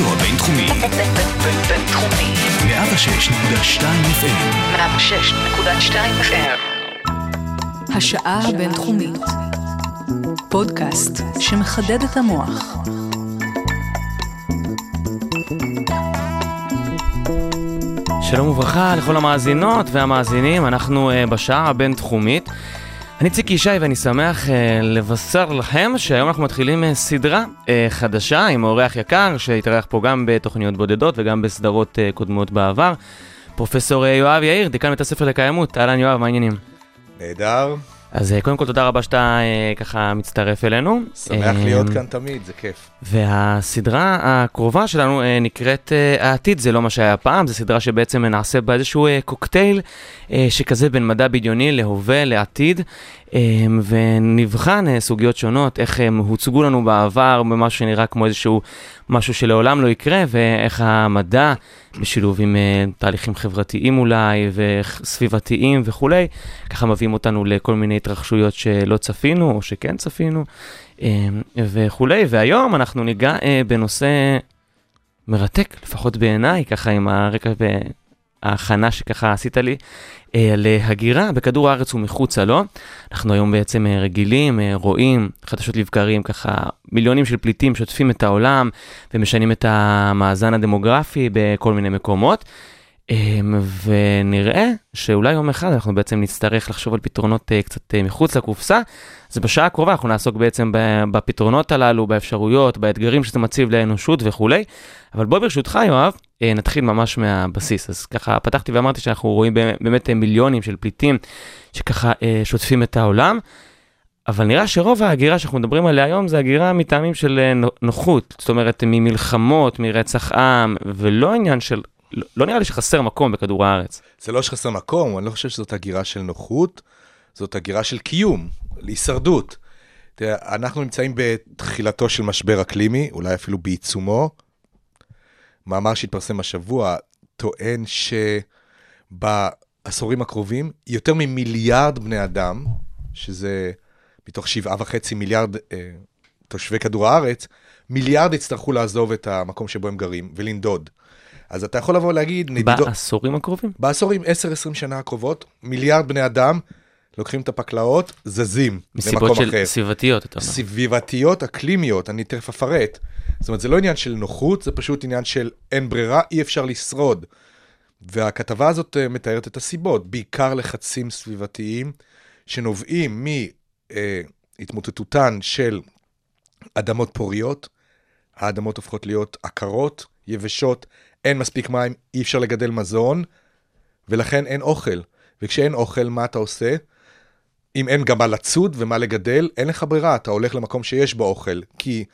הרדיו הבינתחומי. בינתחומי. 106.2 FM. 106.2 FM. השעה הבינתחומית. פודקאסט שמחדד את המוח. שלום וברכה לכל המאזינות והמאזינים, אנחנו uh, בשעה הבינתחומית. אני ציקי ישי ואני שמח uh, לבשר לכם שהיום אנחנו מתחילים uh, סדרה uh, חדשה עם אורח יקר שהתארח פה גם בתוכניות בודדות וגם בסדרות uh, קודמות בעבר. פרופסור uh, יואב יאיר, דיקן בית הספר לקיימות, אהלן יואב, מה העניינים? נהדר, אז uh, קודם כל תודה רבה שאתה uh, ככה מצטרף אלינו. שמח אה, להיות כאן תמיד, זה כיף. והסדרה הקרובה שלנו אה, נקראת אה, העתיד, זה לא מה שהיה פעם, זו סדרה שבעצם נעשה בה איזשהו אה, קוקטייל אה, שכזה בין מדע בדיוני להווה, לעתיד, אה, ונבחן אה, סוגיות שונות, איך הם הוצגו לנו בעבר במשהו שנראה כמו איזשהו משהו שלעולם לא יקרה, ואיך המדע, בשילוב עם אה, תהליכים חברתיים אולי, וסביבתיים וכולי, ככה מביאים אותנו לכל מיני התרחשויות שלא צפינו, או שכן צפינו. אה, וכולי, והיום אנחנו ניגע אה, בנושא מרתק, לפחות בעיניי, ככה עם הרקע וההכנה שככה עשית לי, אה, הגירה בכדור הארץ ומחוצה לו. אנחנו היום בעצם אה, רגילים, אה, רואים חדשות לבקרים, ככה מיליונים של פליטים שוטפים את העולם ומשנים את המאזן הדמוגרפי בכל מיני מקומות. אמ, ונראה שאולי יום אחד אנחנו בעצם נצטרך לחשוב על פתרונות אה, קצת אה, מחוץ לקופסה. אז בשעה הקרובה אנחנו נעסוק בעצם בפתרונות הללו, באפשרויות, באתגרים שזה מציב לאנושות וכולי. אבל בוא ברשותך יואב, אה, נתחיל ממש מהבסיס. אז ככה פתחתי ואמרתי שאנחנו רואים באמת- מיליונים של פליטים שככה שוטפים את העולם. אבל נראה שרוב ההגירה שאנחנו מדברים עליה היום זה הגירה מטעמים של נו- נוחות, זאת אומרת ממלחמות, מרצח עם, ולא עניין של, לא, לא נראה לי שחסר מקום בכדור הארץ. זה לא שחסר מקום, אני לא חושב שזאת הגירה של נוחות, זאת הגירה של קיום, להישרדות. תראה, אנחנו נמצאים בתחילתו של משבר אקלימי, אולי אפילו בעיצומו. מאמר שהתפרסם השבוע טוען שבעשורים הקרובים, יותר ממיליארד בני אדם, שזה מתוך שבעה וחצי מיליארד אה, תושבי כדור הארץ, מיליארד יצטרכו לעזוב את המקום שבו הם גרים ולנדוד. אז אתה יכול לבוא ולהגיד, נדידות... בעשורים הקרובים? בעשורים, 10-20 שנה הקרובות, מיליארד בני אדם לוקחים את הפקלאות, זזים מסיבות למקום של אחר. סביבתיות, אתה אומר. סביבתיות, אקלימיות, אני תכף אפרט. זאת אומרת, זה לא עניין של נוחות, זה פשוט עניין של אין ברירה, אי אפשר לשרוד. והכתבה הזאת אה, מתארת את הסיבות, בעיקר לחצים סביבתיים שנובעים מהתמוטטותן של אדמות פוריות, האדמות הופכות להיות עקרות, יבשות, אין מספיק מים, אי אפשר לגדל מזון, ולכן אין אוכל. וכשאין אוכל, מה אתה עושה? אם אין גם מה לצוד ומה לגדל, אין לך ברירה, אתה הולך למקום שיש בו אוכל. כי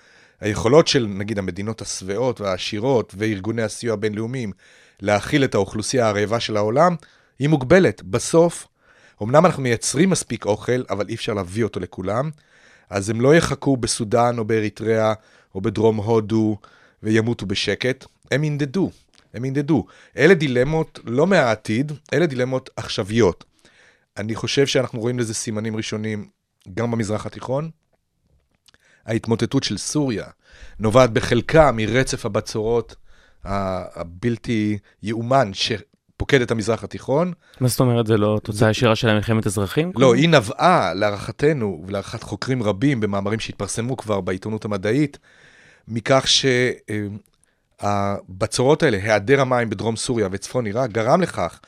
היכולות של, נגיד, המדינות השבעות והעשירות וארגוני הסיוע הבינלאומיים להאכיל את האוכלוסייה הרעבה של העולם, היא מוגבלת. בסוף, אמנם אנחנו מייצרים מספיק אוכל, אבל אי אפשר להביא אותו לכולם, אז הם לא יחכו בסודאן או באריתריאה או בדרום הודו וימותו בשקט, הם ינדדו, הם ינדדו. אלה דילמות לא מהעתיד, אלה דילמות עכשוויות. אני חושב שאנחנו רואים לזה סימנים ראשונים גם במזרח התיכון. ההתמוטטות של סוריה נובעת בחלקה מרצף הבצורות הבלתי יאומן שפוקד את המזרח התיכון. מה זאת אומרת, זה לא תוצאה ישירה של מלחמת אזרחים? לא, היא נבעה, להערכתנו ולהערכת חוקרים רבים במאמרים שהתפרסמו כבר בעיתונות המדעית, מכך שהבצורות האלה, היעדר המים בדרום סוריה וצפון עיראק, גרם לכך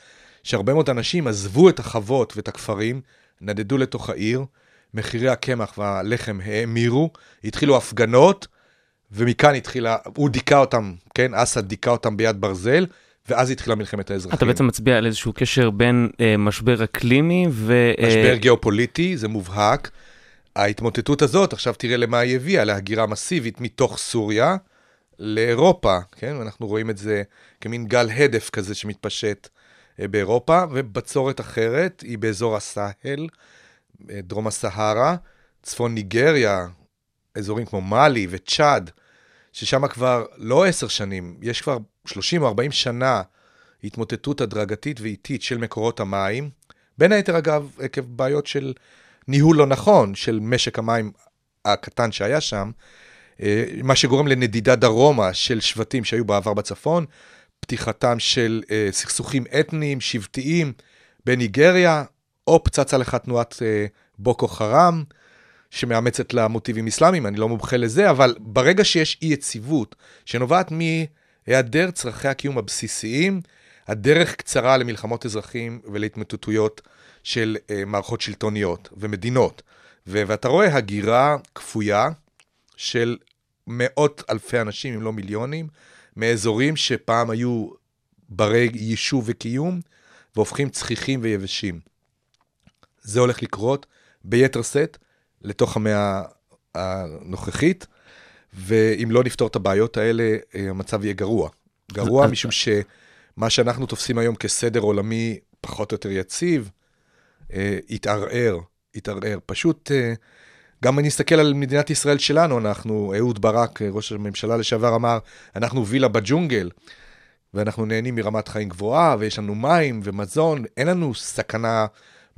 שהרבה מאוד אנשים עזבו את החוות ואת הכפרים, נדדו לתוך העיר, מחירי הקמח והלחם האמירו, התחילו הפגנות, ומכאן התחילה, הוא דיכא אותם, כן, אסד דיכא אותם ביד ברזל, ואז התחילה מלחמת האזרחים. אתה בעצם מצביע על איזשהו קשר בין אה, משבר אקלימי ו... אה, משבר גיאופוליטי, זה מובהק. ההתמוטטות הזאת, עכשיו תראה למה היא הביאה, להגירה מסיבית מתוך סוריה לאירופה, כן? ואנחנו רואים את זה כמין גל הדף כזה שמתפשט אה, באירופה, ובצורת אחרת היא באזור הסאהל, אה, דרום הסהרה, צפון ניגריה, אזורים כמו מאלי וצ'אד, ששם כבר לא עשר שנים, יש כבר 30 או 40 שנה התמוטטות הדרגתית ואיטית של מקורות המים, בין היתר אגב עקב בעיות של ניהול לא נכון של משק המים הקטן שהיה שם, מה שגורם לנדידה דרומה של שבטים שהיו בעבר בצפון, פתיחתם של אה, סכסוכים אתניים, שבטיים, בניגריה, או פצצה לך תנועת אה, בוקו חראם, שמאמצת לה מוטיבים אסלאמיים, אני לא מומחה לזה, אבל ברגע שיש אי יציבות שנובעת מהיעדר צרכי הקיום הבסיסיים, הדרך קצרה למלחמות אזרחים ולהתמוטטויות של אה, מערכות שלטוניות ומדינות. ואתה רואה הגירה כפויה של מאות אלפי אנשים, אם לא מיליונים, מאזורים שפעם היו ברי יישוב וקיום, והופכים צחיחים ויבשים. זה הולך לקרות ביתר שאת לתוך המאה הנוכחית, ואם לא נפתור את הבעיות האלה, אה, המצב יהיה גרוע. גרוע משום שמה שאנחנו תופסים היום כסדר עולמי פחות או יותר יציב, אה, התערער, התערער. פשוט, אה, גם אני אסתכל על מדינת ישראל שלנו, אנחנו, אהוד ברק, ראש הממשלה לשעבר, אמר, אנחנו וילה בג'ונגל, ואנחנו נהנים מרמת חיים גבוהה, ויש לנו מים ומזון, אין לנו סכנה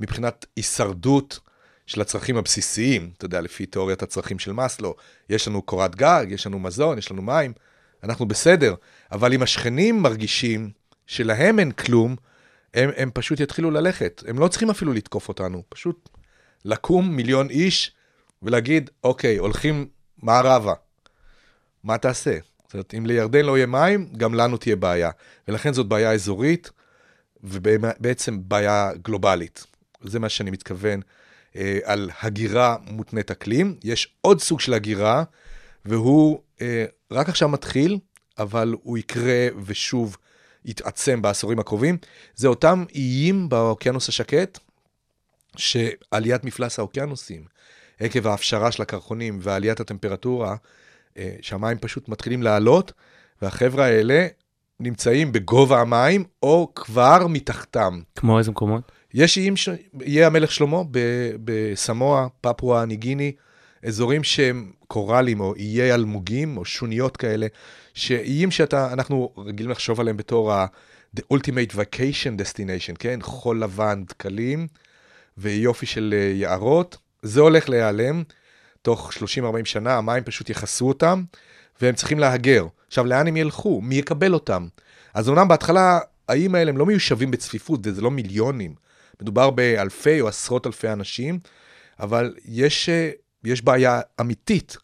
מבחינת הישרדות של הצרכים הבסיסיים, אתה יודע, לפי תיאוריית הצרכים של מאסלו. יש לנו קורת גג, יש לנו מזון, יש לנו מים, אנחנו בסדר. אבל אם השכנים מרגישים שלהם אין כלום, הם, הם פשוט יתחילו ללכת. הם לא צריכים אפילו לתקוף אותנו, פשוט לקום מיליון איש ולהגיד, אוקיי, הולכים מערבה. מה תעשה? זאת אומרת, אם לירדן לא יהיה מים, גם לנו תהיה בעיה. ולכן זאת בעיה אזורית, ובעצם בעיה גלובלית. זה מה שאני מתכוון אה, על הגירה מותנית אקלים. יש עוד סוג של הגירה, והוא אה, רק עכשיו מתחיל, אבל הוא יקרה ושוב יתעצם בעשורים הקרובים. זה אותם איים באוקיינוס השקט, שעליית מפלס האוקיינוסים, עקב ההפשרה של הקרחונים ועליית הטמפרטורה, אה, שהמים פשוט מתחילים לעלות, והחבר'ה האלה נמצאים בגובה המים, או כבר מתחתם. כמו איזה מקומות? יש איים, ש... איי המלך שלמה בסמואה, פפואה, ניגיני, אזורים שהם קורלים או איי אלמוגים או שוניות כאלה, שאיים שאתה, אנחנו רגילים לחשוב עליהם בתור ה- The Ultimate Vacation Destination, כן? חול לבן, דקלים ויופי של אה, יערות. זה הולך להיעלם תוך 30-40 שנה, המים פשוט יכסו אותם, והם צריכים להגר. עכשיו, לאן הם ילכו? מי יקבל אותם? אז אומנם בהתחלה האיים האלה הם לא מיושבים בצפיפות, זה לא מיליונים. מדובר באלפי או עשרות אלפי אנשים, אבל יש, אה, יש בעיה אמיתית.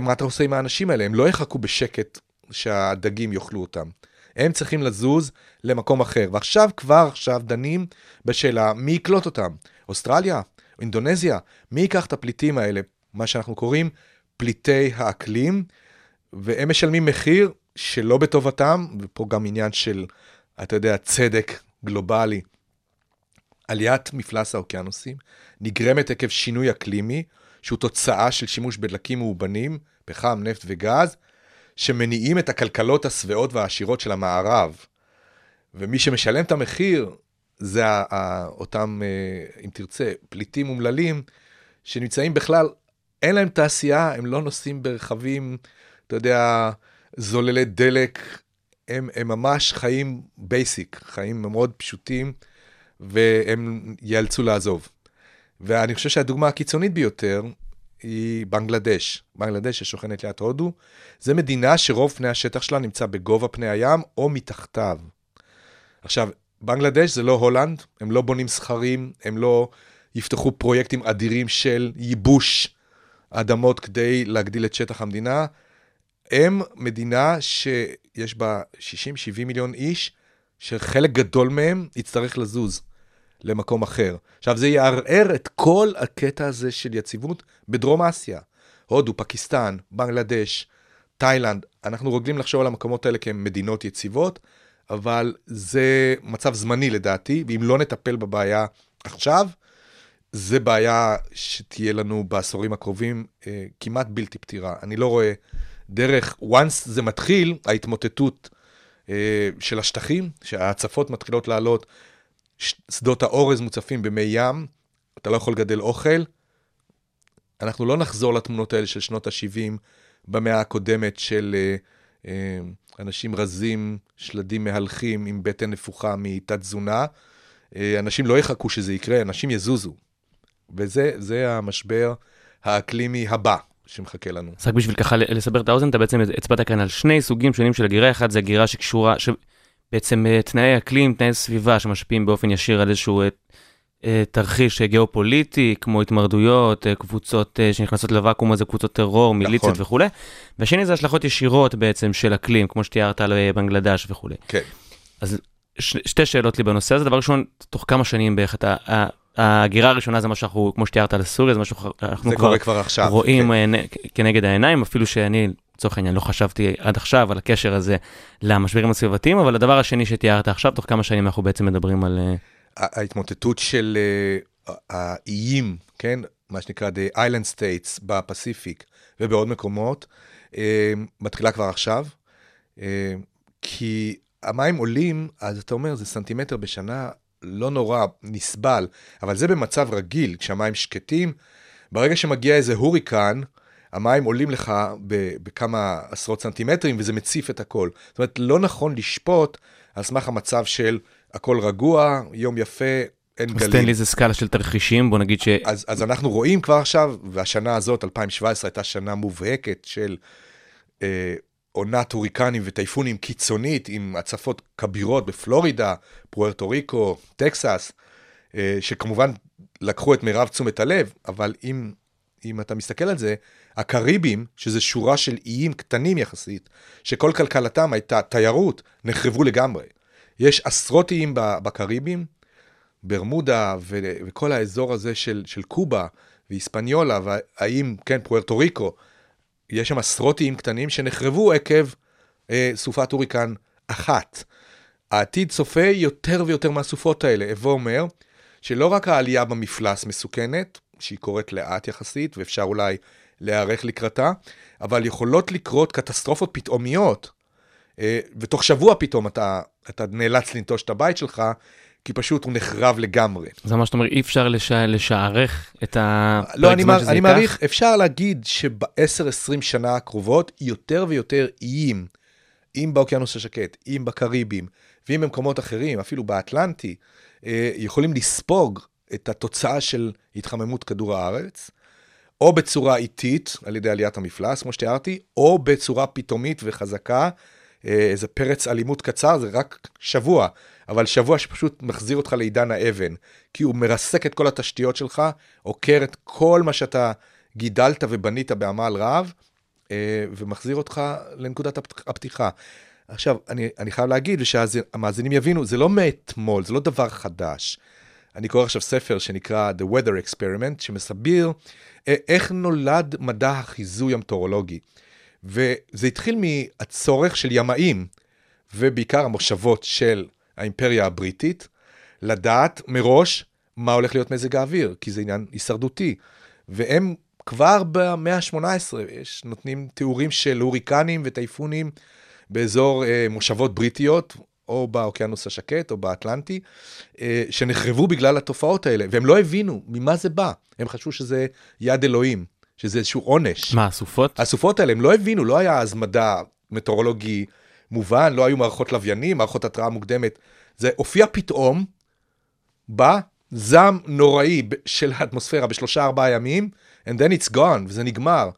מה אתה עושה עם האנשים האלה? הם לא יחכו בשקט שהדגים יאכלו אותם. הם צריכים לזוז למקום אחר. ועכשיו, כבר עכשיו דנים בשאלה מי יקלוט אותם. אוסטרליה? אינדונזיה? מי ייקח את הפליטים האלה, מה שאנחנו קוראים פליטי האקלים, והם משלמים מחיר שלא בטובתם, ופה גם עניין של, אתה יודע, צדק גלובלי. עליית מפלס האוקיינוסים נגרמת עקב שינוי אקלימי, שהוא תוצאה של שימוש בדלקים מאובנים, פחם, נפט וגז, שמניעים את הכלכלות השבעות והעשירות של המערב. ומי שמשלם את המחיר זה אותם, אה, אם תרצה, פליטים אומללים, שנמצאים בכלל, אין להם תעשייה, הם לא נוסעים ברכבים, אתה יודע, זוללי דלק, הם, הם ממש חיים basic, חיים מאוד פשוטים, והם ייאלצו לעזוב. ואני חושב שהדוגמה הקיצונית ביותר היא בנגלדש. בנגלדש ששוכנת ליד הודו, זה מדינה שרוב פני השטח שלה נמצא בגובה פני הים או מתחתיו. עכשיו, בנגלדש זה לא הולנד, הם לא בונים סכרים, הם לא יפתחו פרויקטים אדירים של ייבוש אדמות כדי להגדיל את שטח המדינה. הם מדינה שיש בה 60-70 מיליון איש, שחלק גדול מהם יצטרך לזוז למקום אחר. עכשיו, זה יערער את כל הקטע הזה של יציבות בדרום אסיה. הודו, פקיסטן, בנגלדש, תאילנד, אנחנו רגילים לחשוב על המקומות האלה כמדינות יציבות, אבל זה מצב זמני לדעתי, ואם לא נטפל בבעיה עכשיו, זה בעיה שתהיה לנו בעשורים הקרובים אה, כמעט בלתי פתירה. אני לא רואה דרך, once זה מתחיל, ההתמוטטות אה, של השטחים, שההצפות מתחילות לעלות, שדות האורז מוצפים במי ים, אתה לא יכול לגדל אוכל. אנחנו לא נחזור לתמונות האלה של שנות ה-70 במאה הקודמת של אה, אה, אנשים רזים, שלדים מהלכים עם בטן נפוחה מתת תזונה. אה, אנשים לא יחכו שזה יקרה, אנשים יזוזו. וזה זה המשבר האקלימי הבא, שמחכה לנו. אז רק בשביל ככה לסבר את האוזן, אתה בעצם הצבעת כאן על שני סוגים שונים של הגירה, אחד זה הגירה שקשורה, שבעצם אה, תנאי אקלים, תנאי סביבה שמשפיעים באופן ישיר על איזשהו אה, תרחיש גיאופוליטי, כמו התמרדויות, אה, קבוצות אה, שנכנסות לוואקום הזה, קבוצות טרור, מיליציות נכון. וכולי. והשני זה השלכות ישירות בעצם של אקלים, כמו שתיארת על אה, בנגלדש וכולי. כן. אז ש, שתי שאלות לי בנושא הזה. דבר ראשון, תוך כמה שנים בערך אתה... ההגירה הראשונה זה מה שאנחנו, כמו שתיארת לסוריה, זה משהו שאנחנו זה כבר כבר עכשיו. רואים כן. אה, כנגד העיניים, אפילו שאני, לצורך העניין, לא חשבתי עד עכשיו על הקשר הזה למשברים הסביבתיים, אבל הדבר השני שתיארת עכשיו, תוך כמה שנים אנחנו בעצם מדברים על... ההתמוטטות של אה, האיים, כן, מה שנקרא The Island States בפסיפיק ובעוד מקומות, אה, מתחילה כבר עכשיו, אה, כי המים עולים, אז אתה אומר, זה סנטימטר בשנה, לא נורא, נסבל, אבל זה במצב רגיל, כשהמים שקטים. ברגע שמגיע איזה הוריקן, המים עולים לך בכמה עשרות סנטימטרים, וזה מציף את הכל. זאת אומרת, לא נכון לשפוט על סמך המצב של הכל רגוע, יום יפה, אין אז גלים. תן לי איזה סקאלה של תרחישים, בוא נגיד ש... אז, אז אנחנו רואים כבר עכשיו, והשנה הזאת, 2017, הייתה שנה מובהקת של אה, עונת הוריקנים וטייפונים קיצונית, עם הצפות כבירות בפלורידה, פוארטו ריקו, טקסס, אה, שכמובן לקחו את מירב תשומת הלב, אבל אם, אם אתה מסתכל על זה, הקריבים, שזה שורה של איים קטנים יחסית, שכל כלכלתם הייתה תיירות, נחרבו לגמרי. יש עשרות איים בקריבים, ברמודה ו- וכל האזור הזה של, של קובה והיספניולה והאיים, כן, פוארטו ריקו, יש שם עשרות איים קטנים שנחרבו עקב אה, סופת הוריקן אחת. העתיד צופה יותר ויותר מהסופות האלה. הווה אומר שלא רק העלייה במפלס מסוכנת, שהיא קורית לאט יחסית ואפשר אולי להיערך לקראתה, אבל יכולות לקרות קטסטרופות פתאומיות, ותוך שבוע פתאום אתה, אתה נאלץ לנטוש את הבית שלך, כי פשוט הוא נחרב לגמרי. זה מה שאתה אומר, אי אפשר לש... לשערך את ה... לא, אני, מע- אני? מעריך, אפשר להגיד שב-10-20 שנה הקרובות, יותר ויותר איים, אם באוקיינוס השקט, אם בקריבים, ואם במקומות אחרים, אפילו באטלנטי, אה, יכולים לספוג את התוצאה של התחממות כדור הארץ, או בצורה איטית, על ידי עליית המפלס, כמו שתיארתי, או בצורה פתאומית וחזקה, אה, איזה פרץ אלימות קצר, זה רק שבוע, אבל שבוע שפשוט מחזיר אותך לעידן האבן, כי הוא מרסק את כל התשתיות שלך, עוקר את כל מה שאתה גידלת ובנית בעמל רב, אה, ומחזיר אותך לנקודת הפת- הפתיחה. עכשיו, אני, אני חייב להגיד, ושהמאזינים יבינו, זה לא מאתמול, זה לא דבר חדש. אני קורא עכשיו ספר שנקרא The Weather Experiment, שמסביר אה, איך נולד מדע החיזוי המטאורולוגי. וזה התחיל מהצורך של ימאים, ובעיקר המושבות של האימפריה הבריטית, לדעת מראש מה הולך להיות מזג האוויר, כי זה עניין הישרדותי. והם כבר במאה ה-18, יש, נותנים תיאורים של הוריקנים וטייפונים באזור אה, מושבות בריטיות, או באוקיינוס השקט או באטלנטי, אה, שנחרבו בגלל התופעות האלה, והם לא הבינו ממה זה בא. הם חשבו שזה יד אלוהים, שזה איזשהו עונש. מה, הסופות? הסופות האלה, הם לא הבינו, לא היה אז מדע מטאורולוגי מובן, לא היו מערכות לוויינים, מערכות התראה מוקדמת. זה הופיע פתאום, בא זעם נוראי של האטמוספירה בשלושה ארבעה ימים, and then it's gone, וזה נגמר.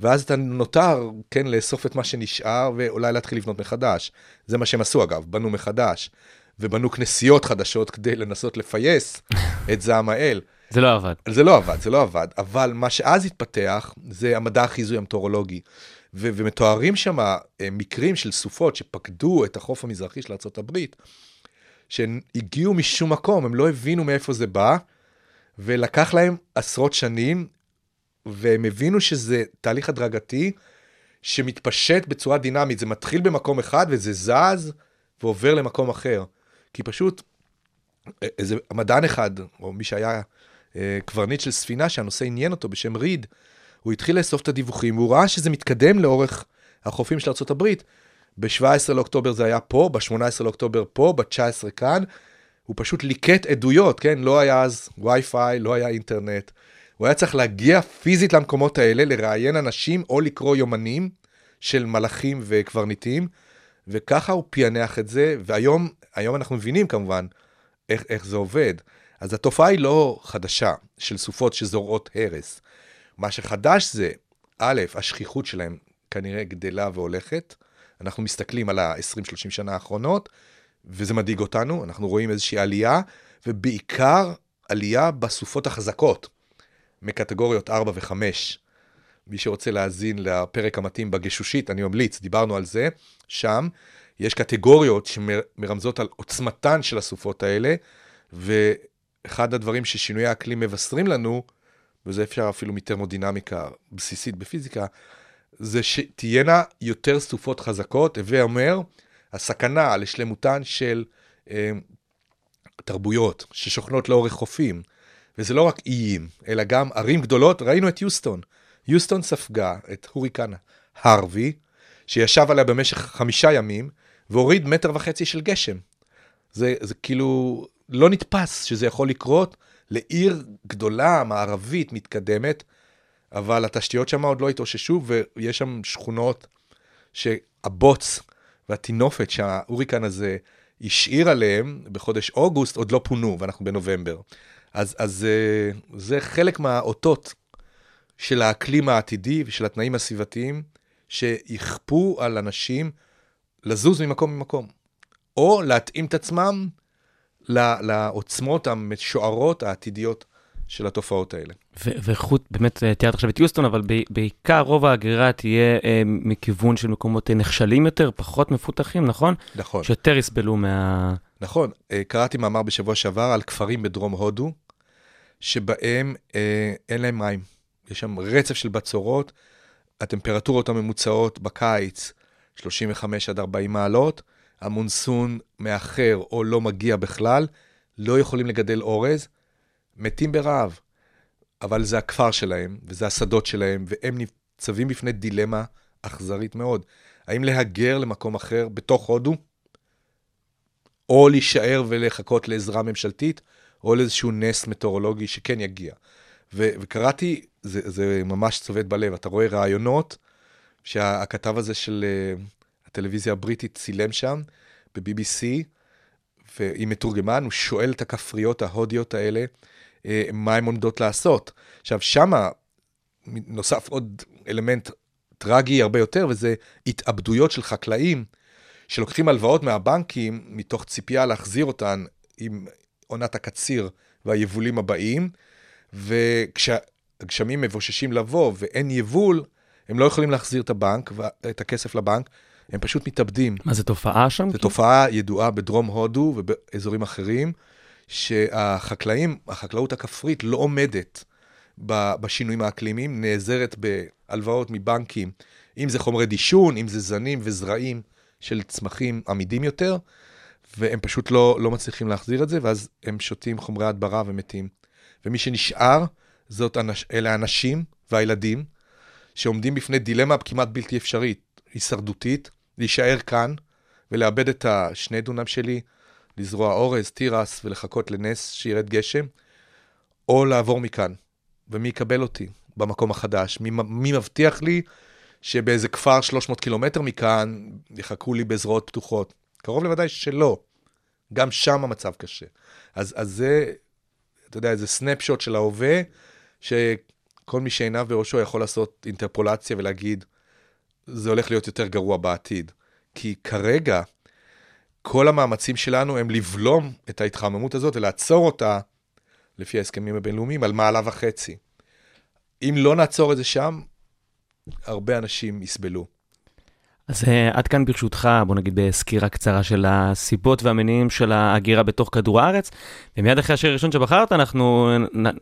ואז אתה נותר, כן, לאסוף את מה שנשאר, ואולי להתחיל לבנות מחדש. זה מה שהם עשו אגב, בנו מחדש. ובנו כנסיות חדשות כדי לנסות לפייס את זעם האל. זה לא עבד. זה לא עבד, זה לא עבד, אבל מה שאז התפתח זה המדע החיזוי המטאורולוגי. ו- ומתוארים שם מקרים של סופות שפקדו את החוף המזרחי של ארה"ב, שהן הגיעו משום מקום, הם לא הבינו מאיפה זה בא, ולקח להם עשרות שנים, והם הבינו שזה תהליך הדרגתי שמתפשט בצורה דינמית. זה מתחיל במקום אחד וזה זז ועובר למקום אחר. כי פשוט איזה מדען אחד, או מי שהיה אה, קברניט של ספינה שהנושא עניין אותו בשם ריד, הוא התחיל לאסוף את הדיווחים, והוא ראה שזה מתקדם לאורך החופים של ארה"ב. ב-17 לאוקטובר זה היה פה, ב-18 לאוקטובר פה, ב-19 כאן. הוא פשוט ליקט עדויות, כן? לא היה אז וי-פיי, לא היה אינטרנט. הוא היה צריך להגיע פיזית למקומות האלה, לראיין אנשים או לקרוא יומנים של מלאכים וקברניטים, וככה הוא פענח את זה, והיום היום אנחנו מבינים כמובן איך, איך זה עובד. אז התופעה היא לא חדשה של סופות שזורעות הרס. מה שחדש זה א', השכיחות שלהם כנראה גדלה והולכת. אנחנו מסתכלים על ה-20-30 שנה האחרונות, וזה מדאיג אותנו, אנחנו רואים איזושהי עלייה, ובעיקר עלייה בסופות החזקות, מקטגוריות 4 ו-5. מי שרוצה להאזין לפרק המתאים בגשושית, אני ממליץ, דיברנו על זה, שם יש קטגוריות שמרמזות על עוצמתן של הסופות האלה, ואחד הדברים ששינויי האקלים מבשרים לנו, וזה אפשר אפילו מטרמודינמיקה בסיסית בפיזיקה, זה שתהיינה יותר סופות חזקות, הווה אומר, הסכנה לשלמותן של אה, תרבויות ששוכנות לאורך חופים, וזה לא רק איים, אלא גם ערים גדולות, ראינו את יוסטון. יוסטון ספגה את הוריקן הרווי, שישב עליה במשך חמישה ימים, והוריד מטר וחצי של גשם. זה, זה כאילו לא נתפס שזה יכול לקרות לעיר גדולה, מערבית, מתקדמת, אבל התשתיות שם עוד לא התאוששו, ויש שם שכונות שהבוץ והטינופת שההוריקן הזה השאיר עליהם בחודש אוגוסט עוד לא פונו, ואנחנו בנובמבר. אז, אז אה, זה חלק מהאותות של האקלים העתידי ושל התנאים הסביבתיים שיכפו על אנשים לזוז ממקום למקום, או להתאים את עצמם לעוצמות המשוערות העתידיות של התופעות האלה. וחוט, באמת אה, תיארת עכשיו את יוסטון, אבל בעיקר רוב ההגירה תהיה אה, מכיוון של מקומות אה, נחשלים יותר, פחות מפותחים, נכון? נכון. שיותר יסבלו מה... נכון. אה, קראתי מאמר בשבוע שעבר על כפרים בדרום הודו, שבהם אה, אין להם מים. יש שם רצף של בצורות, הטמפרטורות הממוצעות בקיץ 35 עד 40 מעלות, המונסון מאחר או לא מגיע בכלל, לא יכולים לגדל אורז, מתים ברעב. אבל זה הכפר שלהם, וזה השדות שלהם, והם ניצבים בפני דילמה אכזרית מאוד. האם להגר למקום אחר בתוך הודו, או להישאר ולחכות לעזרה ממשלתית, או לאיזשהו נס מטאורולוגי שכן יגיע. ו- וקראתי, זה, זה ממש צובט בלב, אתה רואה רעיונות שהכתב הזה של uh, הטלוויזיה הבריטית צילם שם, ב-BBC, ועם מתורגמן, הוא שואל את הכפריות ההודיות האלה, uh, מה הן עומדות לעשות. עכשיו, שמה נוסף עוד אלמנט טרגי הרבה יותר, וזה התאבדויות של חקלאים שלוקחים הלוואות מהבנקים מתוך ציפייה להחזיר אותן עם עונת הקציר והיבולים הבאים, וכשהגשמים מבוששים לבוא ואין יבול, הם לא יכולים להחזיר את הבנק, את הכסף לבנק, הם פשוט מתאבדים. מה, זו תופעה שם? זו תופעה ידועה בדרום הודו ובאזורים אחרים, שהחקלאים, החקלאות הכפרית לא עומדת בשינויים האקלימיים, נעזרת בהלוואות מבנקים, אם זה חומרי דישון, אם זה זנים וזרעים של צמחים עמידים יותר, והם פשוט לא, לא מצליחים להחזיר את זה, ואז הם שותים חומרי הדברה ומתים. ומי שנשאר, זאת אנש, אלה האנשים והילדים, שעומדים בפני דילמה כמעט בלתי אפשרית, הישרדותית, להישאר כאן ולאבד את השני דונם שלי, לזרוע אורז, תירס ולחכות לנס שירד גשם, או לעבור מכאן. ומי יקבל אותי במקום החדש? מי, מי מבטיח לי שבאיזה כפר 300 קילומטר מכאן יחכו לי בזרועות פתוחות? קרוב לוודאי שלא. גם שם המצב קשה. אז, אז זה, אתה יודע, איזה סנפשוט של ההווה, שכל מי שעיניו בראשו יכול לעשות אינטרפולציה ולהגיד, זה הולך להיות יותר גרוע בעתיד. כי כרגע, כל המאמצים שלנו הם לבלום את ההתחממות הזאת ולעצור אותה, לפי ההסכמים הבינלאומיים, על מעלה וחצי. אם לא נעצור את זה שם, הרבה אנשים יסבלו. אז uh, עד כאן ברשותך, בוא נגיד בסקירה קצרה של הסיבות והמניעים של ההגירה בתוך כדור הארץ, ומיד אחרי השיר הראשון שבחרת, אנחנו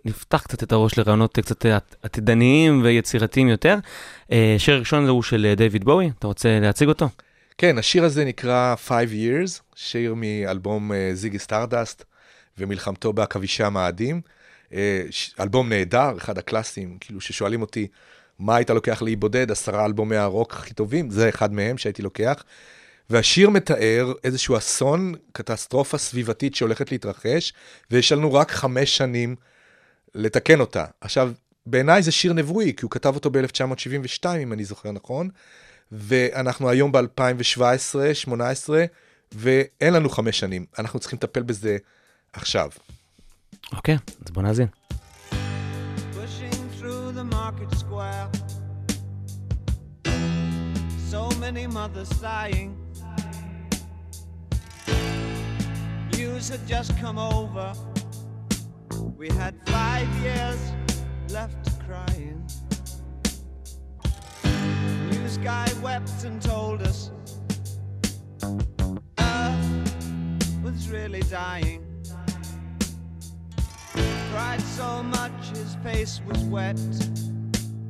נפתח קצת את הראש לרעיונות קצת עתידניים ויצירתיים יותר. השיר הראשון הוא של דיוויד בואי, אתה רוצה להציג אותו? כן, השיר הזה נקרא Five Years, שיר מאלבום זיגי סטארדסט ומלחמתו בעכבישי המאדים. אלבום נהדר, אחד הקלאסיים, כאילו ששואלים אותי, מה היית לוקח לאי בודד, עשרה אלבומי הרוק הכי טובים, זה אחד מהם שהייתי לוקח. והשיר מתאר איזשהו אסון, קטסטרופה סביבתית שהולכת להתרחש, ויש לנו רק חמש שנים לתקן אותה. עכשיו, בעיניי זה שיר נבואי, כי הוא כתב אותו ב-1972, אם אני זוכר נכון, ואנחנו היום ב-2017-2018, ואין לנו חמש שנים. אנחנו צריכים לטפל בזה עכשיו. אוקיי, okay, אז בוא נאזין. Market square, So many mothers sighing. News had just come over. We had five years left crying. News guy wept and told us Earth was really dying. Cried so much his face was wet.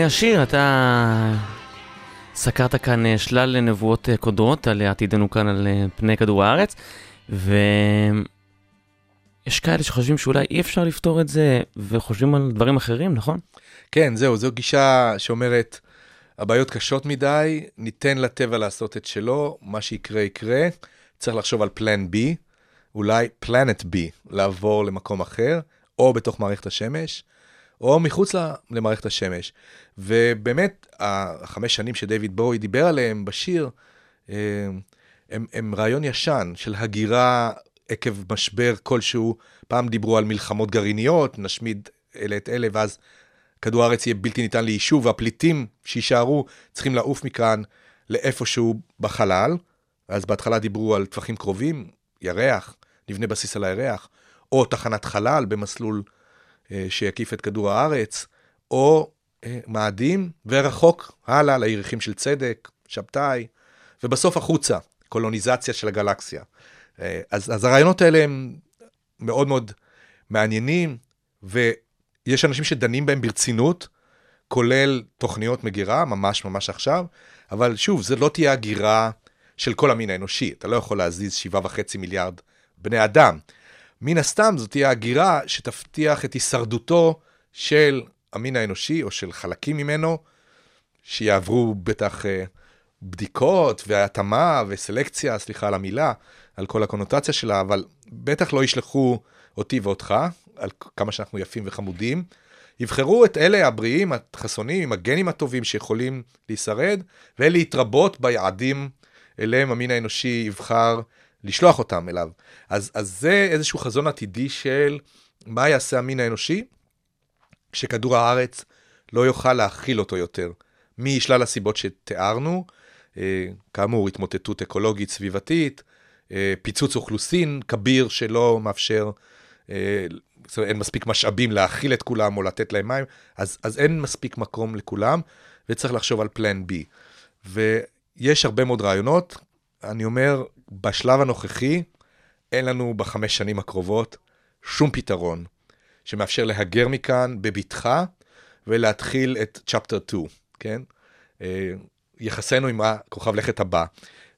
לפני השיר אתה סקרת כאן אה, שלל נבואות אה, קודרות על עתידנו כאן על אה, פני כדור הארץ, ויש כאלה שחושבים שאולי אי אפשר לפתור את זה, וחושבים על דברים אחרים, נכון? כן, זהו, זו גישה שאומרת, הבעיות קשות מדי, ניתן לטבע לעשות את שלו, מה שיקרה יקרה, צריך לחשוב על פלן B, אולי פלנט B, לעבור למקום אחר, או בתוך מערכת השמש, או מחוץ למערכת השמש. ובאמת, החמש שנים שדייוויד בואי דיבר עליהם בשיר, אה, הם, הם רעיון ישן של הגירה עקב משבר כלשהו. פעם דיברו על מלחמות גרעיניות, נשמיד אלה את אלה, ואז כדור הארץ יהיה בלתי ניתן ליישוב, והפליטים שיישארו צריכים לעוף מכאן לאיפשהו בחלל. אז בהתחלה דיברו על טווחים קרובים, ירח, נבנה בסיס על הירח, או תחנת חלל במסלול אה, שיקיף את כדור הארץ, או מאדים, ורחוק הלאה לירחים של צדק, שבתאי, ובסוף החוצה, קולוניזציה של הגלקסיה. אה, אז, אז הרעיונות האלה הם מאוד מאוד מעניינים, ויש אנשים שדנים בהם ברצינות, כולל תוכניות מגירה, ממש ממש עכשיו, אבל שוב, זה לא תהיה הגירה של כל המין האנושי, אתה לא יכול להזיז שבעה וחצי מיליארד בני אדם. מן הסתם זאת תהיה הגירה שתבטיח את הישרדותו של המין האנושי, או של חלקים ממנו, שיעברו בטח אה, בדיקות והתאמה וסלקציה, סליחה על המילה, על כל הקונוטציה שלה, אבל בטח לא ישלחו אותי ואותך, על כמה שאנחנו יפים וחמודים. יבחרו את אלה הבריאים, החסונים, עם הגנים הטובים שיכולים להישרד, ולהתרבות ביעדים אליהם המין האנושי יבחר לשלוח אותם אליו. אז, אז זה איזשהו חזון עתידי של מה יעשה המין האנושי כשכדור הארץ לא יוכל להכיל אותו יותר. משלל הסיבות שתיארנו, אה, כאמור, התמוטטות אקולוגית סביבתית, אה, פיצוץ אוכלוסין כביר שלא מאפשר, אה, זאת אומרת, אין מספיק משאבים להאכיל את כולם או לתת להם מים, אז, אז אין מספיק מקום לכולם, וצריך לחשוב על פלן B. ויש הרבה מאוד רעיונות, אני אומר, בשלב הנוכחי, אין לנו בחמש שנים הקרובות שום פתרון שמאפשר להגר מכאן בבטחה ולהתחיל את צ'פטר 2, כן? אה, יחסינו עם הכוכב לכת הבא.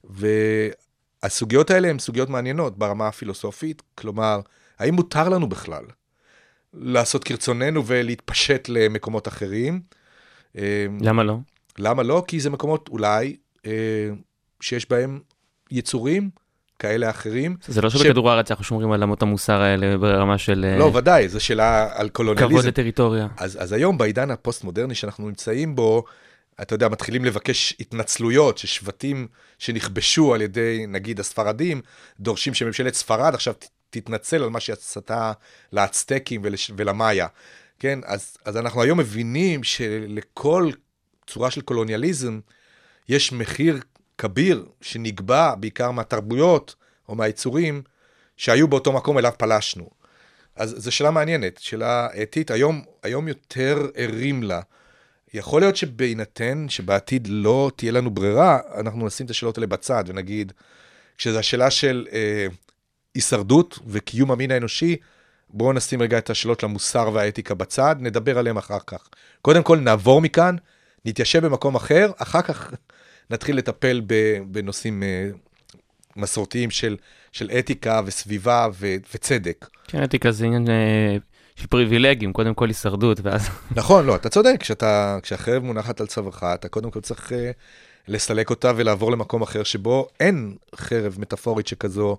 והסוגיות האלה הן סוגיות מעניינות ברמה הפילוסופית, כלומר, האם מותר לנו בכלל לעשות כרצוננו ולהתפשט למקומות אחרים? אה, למה לא? למה לא? כי זה מקומות אולי אה, שיש בהם יצורים כאלה אחרים. זה לא שבכדור הארץ אנחנו שומרים על אמות המוסר האלה ברמה של אה, לא, ודאי, זו שאלה על קולוניאליזם. כבוד לטריטוריה. אז, אז היום, בעידן הפוסט-מודרני שאנחנו נמצאים בו, אתה יודע, מתחילים לבקש התנצלויות, ששבטים שנכבשו על ידי, נגיד, הספרדים, דורשים שממשלת ספרד עכשיו תתנצל על מה שעשתה לאצטקים ולש, ולמאיה. כן, אז, אז אנחנו היום מבינים שלכל צורה של קולוניאליזם יש מחיר כביר שנקבע בעיקר מהתרבויות או מהיצורים שהיו באותו מקום אליו פלשנו. אז זו שאלה מעניינת, שאלה אתית, היום, היום יותר ערים לה. יכול להיות שבהינתן שבעתיד לא תהיה לנו ברירה, אנחנו נשים את השאלות האלה בצד ונגיד, כשזו השאלה של אה, הישרדות וקיום המין האנושי, בואו נשים רגע את השאלות למוסר והאתיקה בצד, נדבר עליהם אחר כך. קודם כל נעבור מכאן, נתיישב במקום אחר, אחר כך נתחיל לטפל בנושאים אה, מסורתיים של, של אתיקה וסביבה ו- וצדק. כן, אתיקה זה עניין אה, של פריבילגים, קודם כל הישרדות, ואז... נכון, לא, אתה צודק, כשאתה, כשהחרב מונחת על צווארך, אתה קודם כל צריך uh, לסלק אותה ולעבור למקום אחר שבו אין חרב מטאפורית שכזו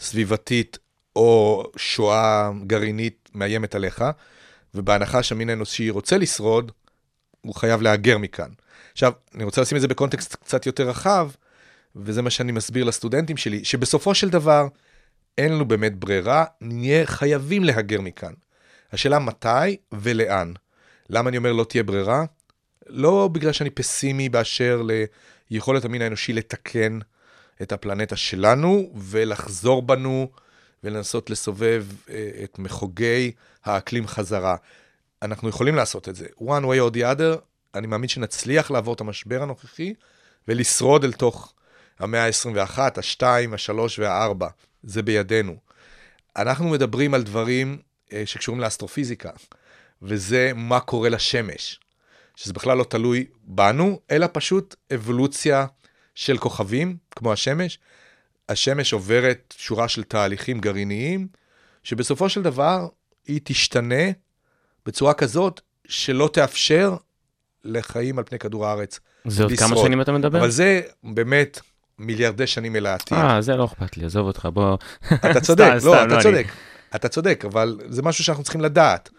סביבתית או שואה גרעינית מאיימת עליך, ובהנחה שהמין האנושי רוצה לשרוד, הוא חייב להגר מכאן. עכשיו, אני רוצה לשים את זה בקונטקסט קצת יותר רחב, וזה מה שאני מסביר לסטודנטים שלי, שבסופו של דבר אין לנו באמת ברירה, נהיה חייבים להגר מכאן. השאלה מתי ולאן. למה אני אומר לא תהיה ברירה? לא בגלל שאני פסימי באשר ליכולת המין האנושי לתקן את הפלנטה שלנו ולחזור בנו ולנסות לסובב אה, את מחוגי האקלים חזרה. אנחנו יכולים לעשות את זה. one way or the other, אני מאמין שנצליח לעבור את המשבר הנוכחי ולשרוד אל תוך המאה ה-21, ה-2, ה-3 וה-4. זה בידינו. אנחנו מדברים על דברים אה, שקשורים לאסטרופיזיקה, וזה מה קורה לשמש, שזה בכלל לא תלוי בנו, אלא פשוט אבולוציה של כוכבים, כמו השמש. השמש עוברת שורה של תהליכים גרעיניים, שבסופו של דבר היא תשתנה בצורה כזאת שלא תאפשר לחיים על פני כדור הארץ זה עוד כמה. שנים אתה מדבר? אבל זה באמת מיליארדי שנים אל העתיד. אה, זה לא אכפת לי, עזוב אותך, בוא... אתה צודק, לא, אתה אני- צודק. אתה צודק, אבל זה משהו שאנחנו צריכים לדעת.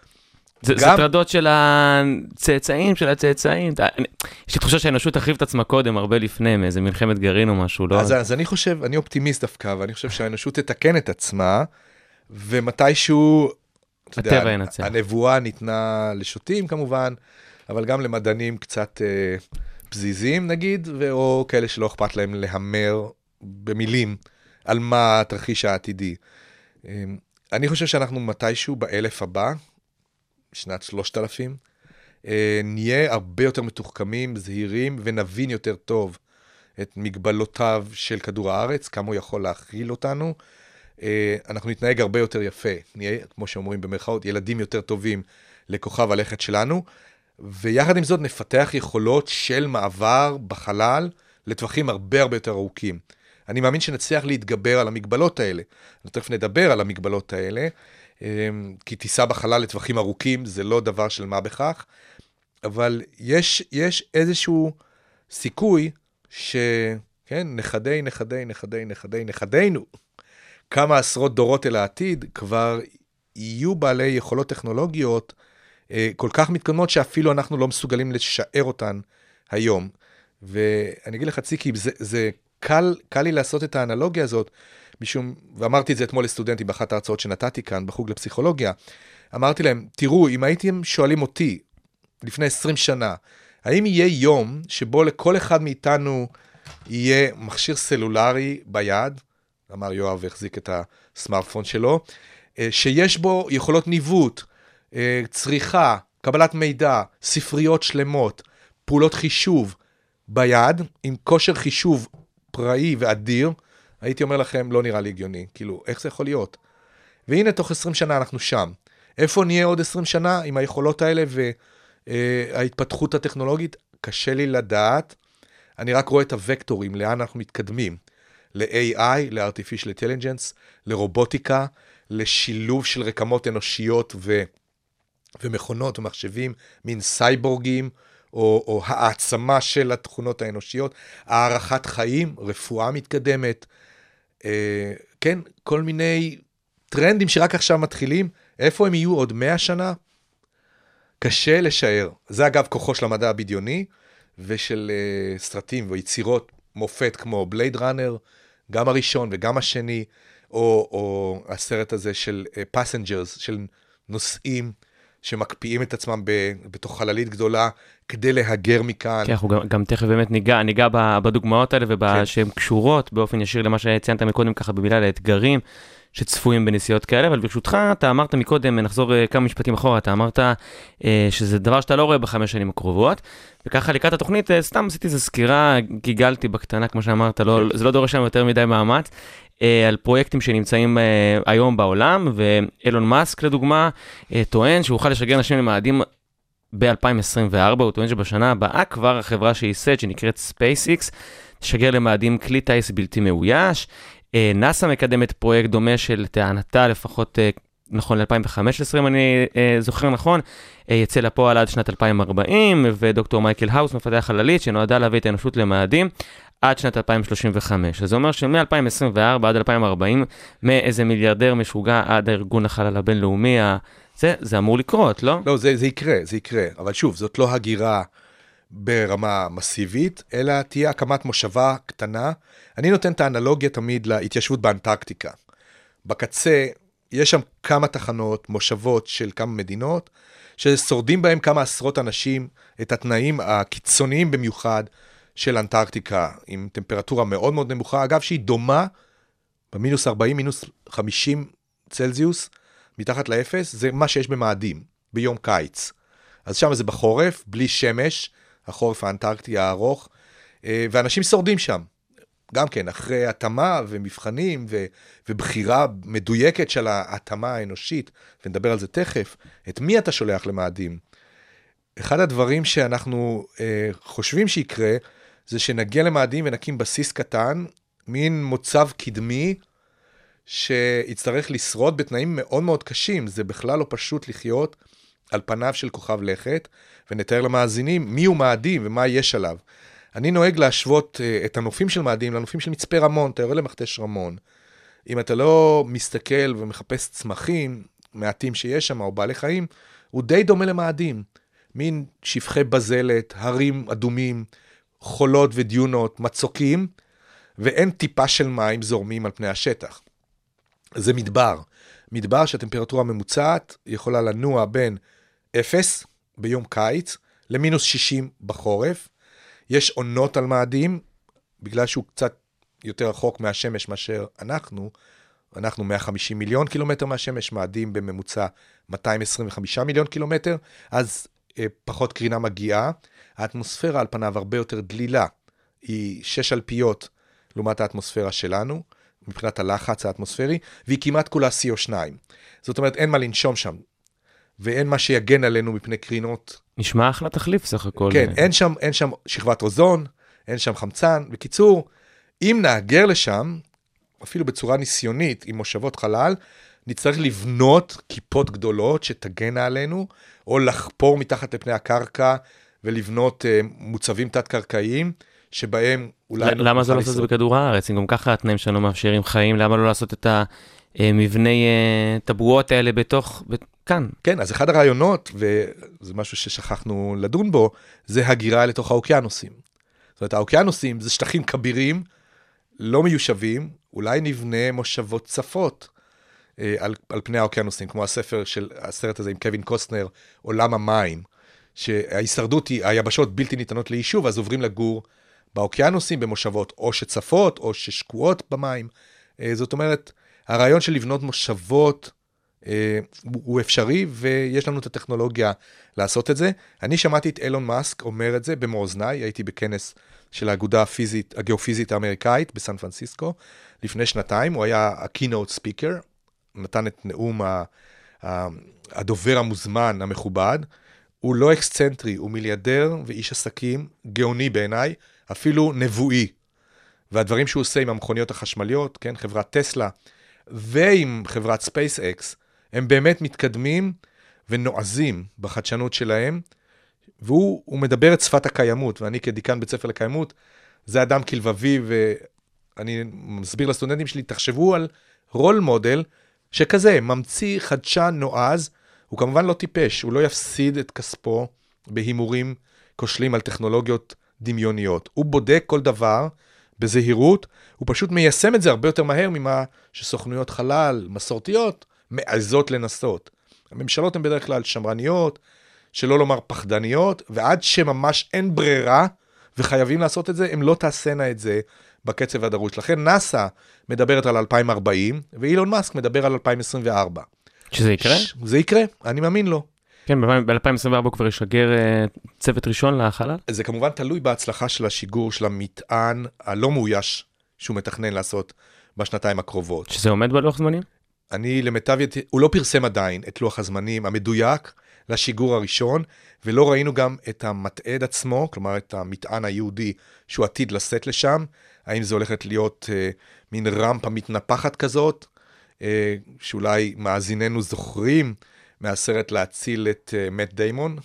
זה זה גם- טרדות של הצאצאים של הצאצאים. יש לי תחושה שהאנושות תחריב את עצמה קודם, הרבה לפני, מאיזה מלחמת גרעין או משהו, לא? אז, אז אני חושב, אני אופטימיסט דווקא, ואני חושב שהאנושות תתקן את עצמה, ומתישהו, אתה יודע, ינצח. הנבואה ניתנה לשוטים כמובן, אבל גם למדענים קצת אה, פזיזים נגיד, או כאלה שלא אכפת להם להמר במילים על מה התרחיש העתידי. אה, אני חושב שאנחנו מתישהו באלף הבא, שנת 3000, אה, נהיה הרבה יותר מתוחכמים, זהירים, ונבין יותר טוב את מגבלותיו של כדור הארץ, כמה הוא יכול להכיל אותנו, אה, אנחנו נתנהג הרבה יותר יפה. נהיה, כמו שאומרים במרכאות, ילדים יותר טובים לכוכב הלכת שלנו, ויחד עם זאת נפתח יכולות של מעבר בחלל לטווחים הרבה הרבה יותר ארוכים. אני מאמין שנצליח להתגבר על המגבלות האלה. תכף נדבר על המגבלות האלה, אה, כי טיסה בחלל לטווחים ארוכים זה לא דבר של מה בכך, אבל יש, יש איזשהו סיכוי ש... כן, נכדי, נכדי, נכדי, נכדי, נכדינו, כמה עשרות דורות אל העתיד, כבר יהיו בעלי יכולות טכנולוגיות כל כך מתקדמות שאפילו אנחנו לא מסוגלים לשער אותן היום. ואני אגיד לך, ציקי, זה, זה קל, קל לי לעשות את האנלוגיה הזאת, משום, ואמרתי את זה אתמול לסטודנטים באחת ההרצאות שנתתי כאן בחוג לפסיכולוגיה, אמרתי להם, תראו, אם הייתם שואלים אותי לפני 20 שנה, האם יהיה יום שבו לכל אחד מאיתנו יהיה מכשיר סלולרי ביד, אמר יואב והחזיק את הסמארטפון שלו, אה, שיש בו יכולות ניווט, אה, צריכה, קבלת מידע, ספריות שלמות, פעולות חישוב ביד, עם כושר חישוב פראי ואדיר, הייתי אומר לכם, לא נראה לי הגיוני. כאילו, איך זה יכול להיות? והנה, תוך 20 שנה אנחנו שם. איפה נהיה עוד 20 שנה עם היכולות האלה וההתפתחות הטכנולוגית? קשה לי לדעת. אני רק רואה את הוקטורים, לאן אנחנו מתקדמים. ל-AI, ל-artificial intelligence, לרובוטיקה, לשילוב של רקמות אנושיות ו... ומכונות ומחשבים, מין סייבורגים, או, או העצמה של התכונות האנושיות, הערכת חיים, רפואה מתקדמת, אה, כן, כל מיני טרנדים שרק עכשיו מתחילים, איפה הם יהיו עוד 100 שנה? קשה לשער. זה אגב כוחו של המדע הבדיוני ושל אה, סרטים ויצירות מופת כמו בלייד ראנר, גם הראשון וגם השני, או, או הסרט הזה של Passengers, אה, של נוסעים שמקפיאים את עצמם ב, בתוך חללית גדולה כדי להגר מכאן. כן, אנחנו גם, גם תכף באמת ניגע, ניגע בדוגמאות האלה ושהן כן. קשורות באופן ישיר למה שציינת מקודם ככה במילה לאתגרים. שצפויים בנסיעות כאלה, אבל ברשותך, אתה אמרת מקודם, נחזור אה, כמה משפטים אחורה, אתה אמרת אה, שזה דבר שאתה לא רואה בחמש שנים הקרובות, וככה לקראת התוכנית, uh, סתם עשיתי איזו סקירה, גיגלתי בקטנה, כמו שאמרת, לא, זה לא דורש לנו יותר מדי מאמץ, uh, על פרויקטים שנמצאים uh, היום בעולם, ואילון מאסק לדוגמה, uh, טוען שהוא יוכל לשגר אנשים למאדים ב-2024, הוא טוען שבשנה הבאה כבר החברה שייסד, שנקראת SpaceX, תשגר למאדים כלי טיס בלתי מאויש. אה, נאס"א מקדמת פרויקט דומה של טענתה, לפחות אה, נכון ל-2015, אם אני אה, זוכר נכון, יצא לפועל עד שנת 2040, ודוקטור מייקל האוס, מפתח חללית, שנועדה להביא את האנושות למאדים. עד שנת 2035. אז זה אומר שמ-2024 עד 2040, מאיזה מיליארדר משוגע עד הארגון החלל הבינלאומי, זה, זה אמור לקרות, לא? לא, זה, זה יקרה, זה יקרה. אבל שוב, זאת לא הגירה ברמה מסיבית, אלא תהיה הקמת מושבה קטנה. אני נותן את האנלוגיה תמיד להתיישבות באנטרקטיקה. בקצה, יש שם כמה תחנות, מושבות של כמה מדינות, ששורדים בהם כמה עשרות אנשים את התנאים הקיצוניים במיוחד של אנטרקטיקה, עם טמפרטורה מאוד מאוד נמוכה, אגב, שהיא דומה במינוס 40, מינוס 50 צלזיוס, מתחת לאפס, זה מה שיש במאדים, ביום קיץ. אז שם זה בחורף, בלי שמש, החורף האנטרקטי הארוך, אה, ואנשים שורדים שם. גם כן, אחרי התאמה ומבחנים ו, ובחירה מדויקת של ההתאמה האנושית, ונדבר על זה תכף, את מי אתה שולח למאדים? אחד הדברים שאנחנו אה, חושבים שיקרה, זה שנגיע למאדים ונקים בסיס קטן, מין מוצב קדמי, שיצטרך לשרוד בתנאים מאוד מאוד קשים. זה בכלל לא פשוט לחיות על פניו של כוכב לכת, ונתאר למאזינים מי הוא מאדים ומה יש עליו. אני נוהג להשוות uh, את הנופים של מאדים לנופים של מצפה רמון, אתה יורד למכתש רמון. אם אתה לא מסתכל ומחפש צמחים מעטים שיש שם, או בעלי חיים, הוא די דומה למאדים. מין שפכי בזלת, הרים אדומים, חולות ודיונות, מצוקים, ואין טיפה של מים זורמים על פני השטח. זה מדבר. מדבר שהטמפרטורה הממוצעת יכולה לנוע בין 0 ביום קיץ למינוס 60 בחורף. יש עונות על מאדים, בגלל שהוא קצת יותר רחוק מהשמש מאשר אנחנו, אנחנו 150 מיליון קילומטר מהשמש, מאדים בממוצע 225 מיליון קילומטר, אז אה, פחות קרינה מגיעה. האטמוספירה על פניו הרבה יותר דלילה, היא שש אלפיות לעומת האטמוספירה שלנו, מבחינת הלחץ האטמוספרי, והיא כמעט כולה CO2. זאת אומרת, אין מה לנשום שם, ואין מה שיגן עלינו מפני קרינות. נשמע אחלה תחליף סך הכל. כן, אין שם, אין שם שכבת אוזון, אין שם חמצן. בקיצור, אם נהגר לשם, אפילו בצורה ניסיונית, עם מושבות חלל, נצטרך לבנות כיפות גדולות שתגנה עלינו, או לחפור מתחת לפני הקרקע ולבנות אה, מוצבים תת-קרקעיים, שבהם אולי... למה זה לא לעשות את זה. בכדור הארץ? אם גם ככה התנאים שלנו מאפשרים חיים, למה לא לעשות את המבני אה, טבועות האלה בתוך, כאן? כן, אז אחד הרעיונות, וזה משהו ששכחנו לדון בו, זה הגירה לתוך האוקיינוסים. זאת אומרת, האוקיינוסים זה שטחים כבירים, לא מיושבים, אולי נבנה מושבות צפות אה, על, על פני האוקיינוסים, כמו הספר של הסרט הזה עם קווין קוסטנר, עולם המים, שההישרדות היא, היבשות בלתי ניתנות ליישוב, אז עוברים לגור באוקיינוסים, במושבות או שצפות או ששקועות במים. אה, זאת אומרת, הרעיון של לבנות מושבות אה, הוא אפשרי, ויש לנו את הטכנולוגיה לעשות את זה. אני שמעתי את אילון מאסק אומר את זה במו אוזניי, הייתי בכנס של האגודה הפיזית, הגיאופיזית האמריקאית בסן פרנסיסקו לפני שנתיים, הוא היה ה-keynote speaker, נתן את נאום ה- ה- הדובר המוזמן, המכובד. הוא לא אקסצנטרי, הוא מיליארדר ואיש עסקים, גאוני בעיניי, אפילו נבואי. והדברים שהוא עושה עם המכוניות החשמליות, כן, חברת טסלה, ועם חברת SpaceX, הם באמת מתקדמים ונועזים בחדשנות שלהם, והוא הוא מדבר את שפת הקיימות, ואני כדיקן בית ספר לקיימות, זה אדם כלבבי, ואני מסביר לסטודנטים שלי, תחשבו על רול מודל שכזה, ממציא חדשן נועז, הוא כמובן לא טיפש, הוא לא יפסיד את כספו בהימורים כושלים על טכנולוגיות דמיוניות. הוא בודק כל דבר בזהירות, הוא פשוט מיישם את זה הרבה יותר מהר ממה שסוכנויות חלל מסורתיות מעזות לנסות. הממשלות הן בדרך כלל שמרניות, שלא לומר פחדניות, ועד שממש אין ברירה וחייבים לעשות את זה, הן לא תעשינה את זה בקצב הדרוש. לכן נאסא מדברת על 2040, ואילון מאסק מדבר על 2024. שזה יקרה? ש- זה יקרה, אני מאמין לו. כן, ב-2024 הוא כבר ישגר אה, צוות ראשון לחלל? זה כמובן תלוי בהצלחה של השיגור של המטען הלא מאויש שהוא מתכנן לעשות בשנתיים הקרובות. שזה עומד בלוח זמנים? אני למיטב ידיעתי, הוא לא פרסם עדיין את לוח הזמנים המדויק לשיגור הראשון, ולא ראינו גם את המטעד עצמו, כלומר את המטען היהודי שהוא עתיד לשאת לשם, האם זה הולכת להיות אה, מין רמפה מתנפחת כזאת, אה, שאולי מאזיננו זוכרים מהסרט להציל את אה, מאט דיימון,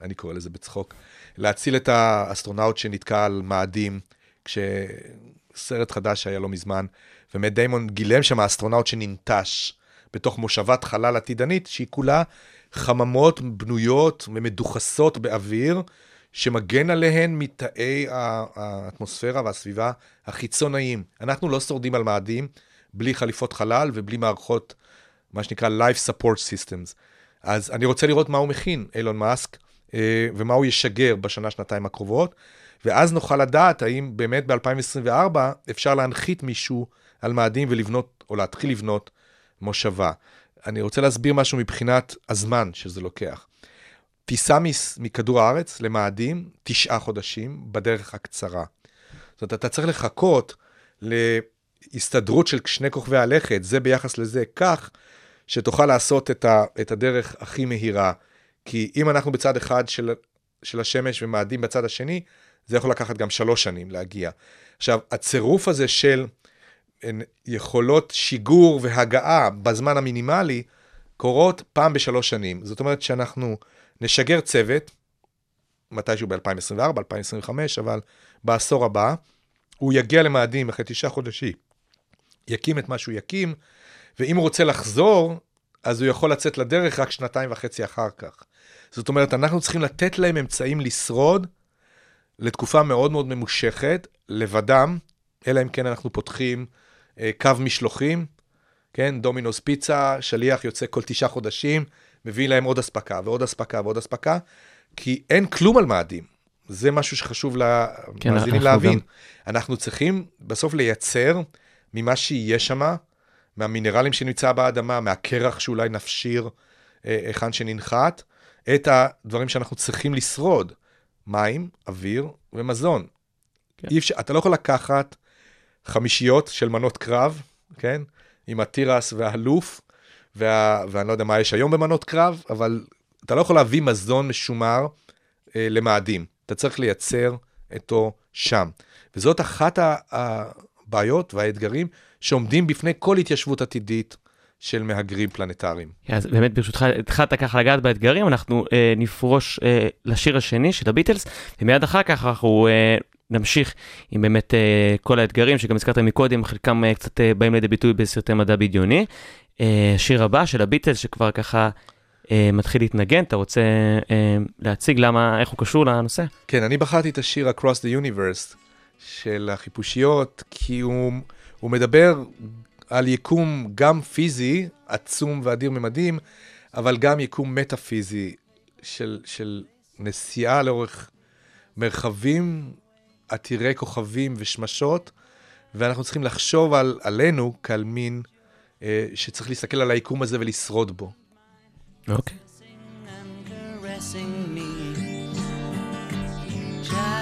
אני קורא לזה בצחוק, להציל את האסטרונאוט שנתקע על מאדים, כשסרט חדש היה לא מזמן, ומאט דיימון גילם שם האסטרונאוט שננטש בתוך מושבת חלל עתידנית, שהיא כולה חממות בנויות ומדוחסות באוויר, שמגן עליהן מתאי האטמוספירה והסביבה החיצונאיים. אנחנו לא שורדים על מאדים בלי חליפות חלל ובלי מערכות, מה שנקרא Life Support Systems. אז אני רוצה לראות מה הוא מכין, אילון מאסק, אה, ומה הוא ישגר בשנה, שנתיים הקרובות, ואז נוכל לדעת האם באמת ב-2024 אפשר להנחית מישהו על מאדים ולבנות, או להתחיל לבנות מושבה. אני רוצה להסביר משהו מבחינת הזמן שזה לוקח. טיסה מכדור הארץ למאדים, תשעה חודשים, בדרך הקצרה. זאת אומרת, אתה צריך לחכות להסתדרות של שני כוכבי הלכת, זה ביחס לזה, כך שתוכל לעשות את, ה, את הדרך הכי מהירה. כי אם אנחנו בצד אחד של, של השמש ומאדים בצד השני, זה יכול לקחת גם שלוש שנים להגיע. עכשיו, הצירוף הזה של יכולות שיגור והגעה בזמן המינימלי קורות פעם בשלוש שנים. זאת אומרת שאנחנו נשגר צוות, מתישהו ב-2024, 2025, אבל בעשור הבא, הוא יגיע למאדים אחרי תשעה חודשים, יקים את מה שהוא יקים, ואם הוא רוצה לחזור, אז הוא יכול לצאת לדרך רק שנתיים וחצי אחר כך. זאת אומרת, אנחנו צריכים לתת להם אמצעים לשרוד לתקופה מאוד מאוד ממושכת, לבדם, אלא אם כן אנחנו פותחים אה, קו משלוחים, כן, דומינוס פיצה, שליח יוצא כל תשעה חודשים, מביא להם עוד אספקה ועוד אספקה ועוד אספקה, כי אין כלום על מאדים. זה משהו שחשוב כן, למאזינים אנחנו להבין. גם- אנחנו צריכים בסוף לייצר ממה שיהיה שם, מהמינרלים שנמצא באדמה, מהקרח שאולי נפשיר אה, היכן שננחת, את הדברים שאנחנו צריכים לשרוד, מים, אוויר ומזון. כן. אפשר, אתה לא יכול לקחת חמישיות של מנות קרב כן? עם התירס והלוף, וה... ואני לא יודע מה יש היום במנות קרב, אבל אתה לא יכול להביא מזון משומר אה, למאדים. אתה צריך לייצר אותו שם. וזאת אחת הבעיות והאתגרים שעומדים בפני כל התיישבות עתידית של מהגרים פלנטריים. אז באמת ברשותך התחלת ככה לגעת באתגרים, אנחנו אה, נפרוש אה, לשיר השני של הביטלס, ומיד אחר כך אנחנו אה, נמשיך עם באמת אה, כל האתגרים שגם הזכרת מקודם, חלקם אה, קצת אה, באים לידי ביטוי בסרטי מדע בדיוני. אה, השיר הבא של הביטלס שכבר ככה אה, מתחיל להתנגן, אתה רוצה אה, להציג למה, איך הוא קשור לנושא? כן, אני בחרתי את השיר Across the Universe של החיפושיות, כי הוא, הוא מדבר על יקום גם פיזי, עצום ואדיר ממדים, אבל גם יקום מטאפיזי של, של נסיעה לאורך מרחבים עתירי כוכבים ושמשות, ואנחנו צריכים לחשוב על, עלינו כעל מין אה, שצריך להסתכל על היקום הזה ולשרוד בו. אוקיי. and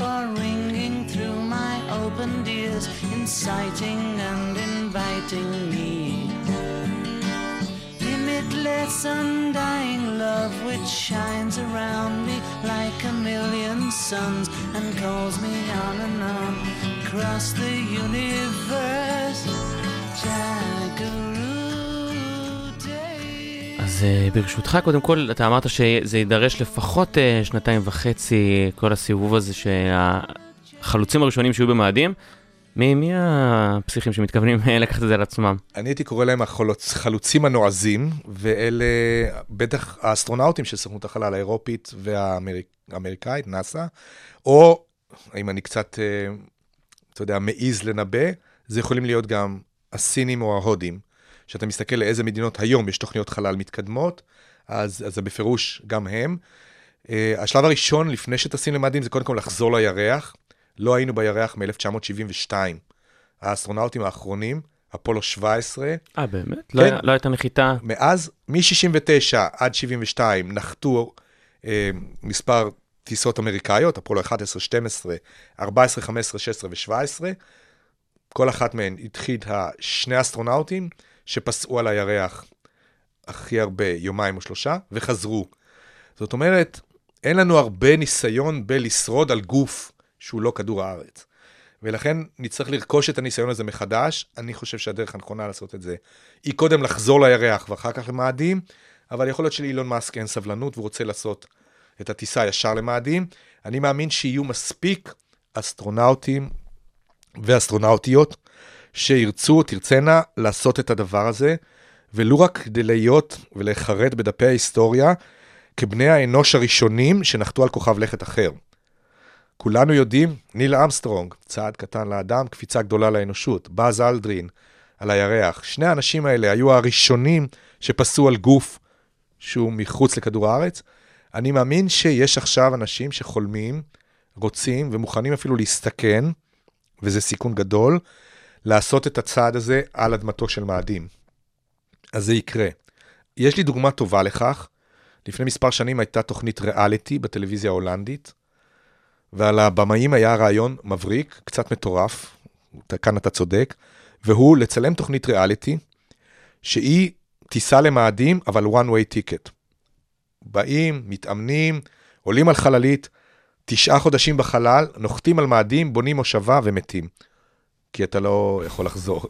Are ringing through my opened ears, inciting and inviting me. Limitless, undying love which shines around me like a million suns and calls me on and on across the universe. Jackaroo אז uh, ברשותך, קודם כל, אתה אמרת שזה יידרש לפחות uh, שנתיים וחצי, כל הסיבוב הזה, שהחלוצים הראשונים שיהיו במאדים. מי, מי הפסיכים שמתכוונים אה, לקחת את זה על עצמם? אני הייתי קורא להם החלוצים הנועזים, ואלה בטח האסטרונאוטים של סוכנות החלל האירופית והאמריקאית, נאס"א, או, אם אני קצת, אתה יודע, מעז לנבא, זה יכולים להיות גם הסינים או ההודים. כשאתה מסתכל לאיזה מדינות היום יש תוכניות חלל מתקדמות, אז, זה בפירוש גם הם. Uh, השלב הראשון, לפני שטסים למאדים, זה קודם כל לחזור לירח. לא היינו בירח מ-1972. האסטרונאוטים האחרונים, אפולו 17, אה, באמת? לא, היה- לא הייתה נחיתה? מאז, מ-69 עד 72, נחתו אה, מספר טיסות אמריקאיות, אפולו 11, 12, 14, 15, 16 ו-17. כל אחת מהן התחילה שני אסטרונאוטים שפסעו על הירח הכי הרבה, יומיים או שלושה, וחזרו. זאת אומרת, אין לנו הרבה ניסיון בלשרוד על גוף שהוא לא כדור הארץ. ולכן נצטרך לרכוש את הניסיון הזה מחדש. אני חושב שהדרך הנכונה לעשות את זה היא קודם לחזור לירח ואחר כך למאדים, אבל יכול להיות שלאילון מאסק אין סבלנות והוא רוצה לעשות את הטיסה ישר למאדים. אני מאמין שיהיו מספיק אסטרונאוטים ואסטרונאוטיות שירצו, תרצנה, לעשות את הדבר הזה, ולו רק כדי להיות ולהיחרט בדפי ההיסטוריה כבני האנוש הראשונים שנחתו על כוכב לכת אחר. כולנו יודעים, ניל אמסטרונג, צעד קטן לאדם, קפיצה גדולה לאנושות, באז אלדרין, על הירח. שני האנשים האלה היו הראשונים שפסעו על גוף שהוא מחוץ לכדור הארץ. אני מאמין שיש עכשיו אנשים שחולמים, רוצים ומוכנים אפילו להסתכן וזה סיכון גדול, לעשות את הצעד הזה על אדמתו של מאדים. אז זה יקרה. יש לי דוגמה טובה לכך. לפני מספר שנים הייתה תוכנית ריאליטי בטלוויזיה ההולנדית, ועל הבמאים היה רעיון מבריק, קצת מטורף, כאן אתה צודק, והוא לצלם תוכנית ריאליטי, שהיא טיסה למאדים, אבל one way ticket. באים, מתאמנים, עולים על חללית, תשעה חודשים בחלל, נוחתים על מאדים, בונים מושבה ומתים. כי אתה לא יכול לחזור.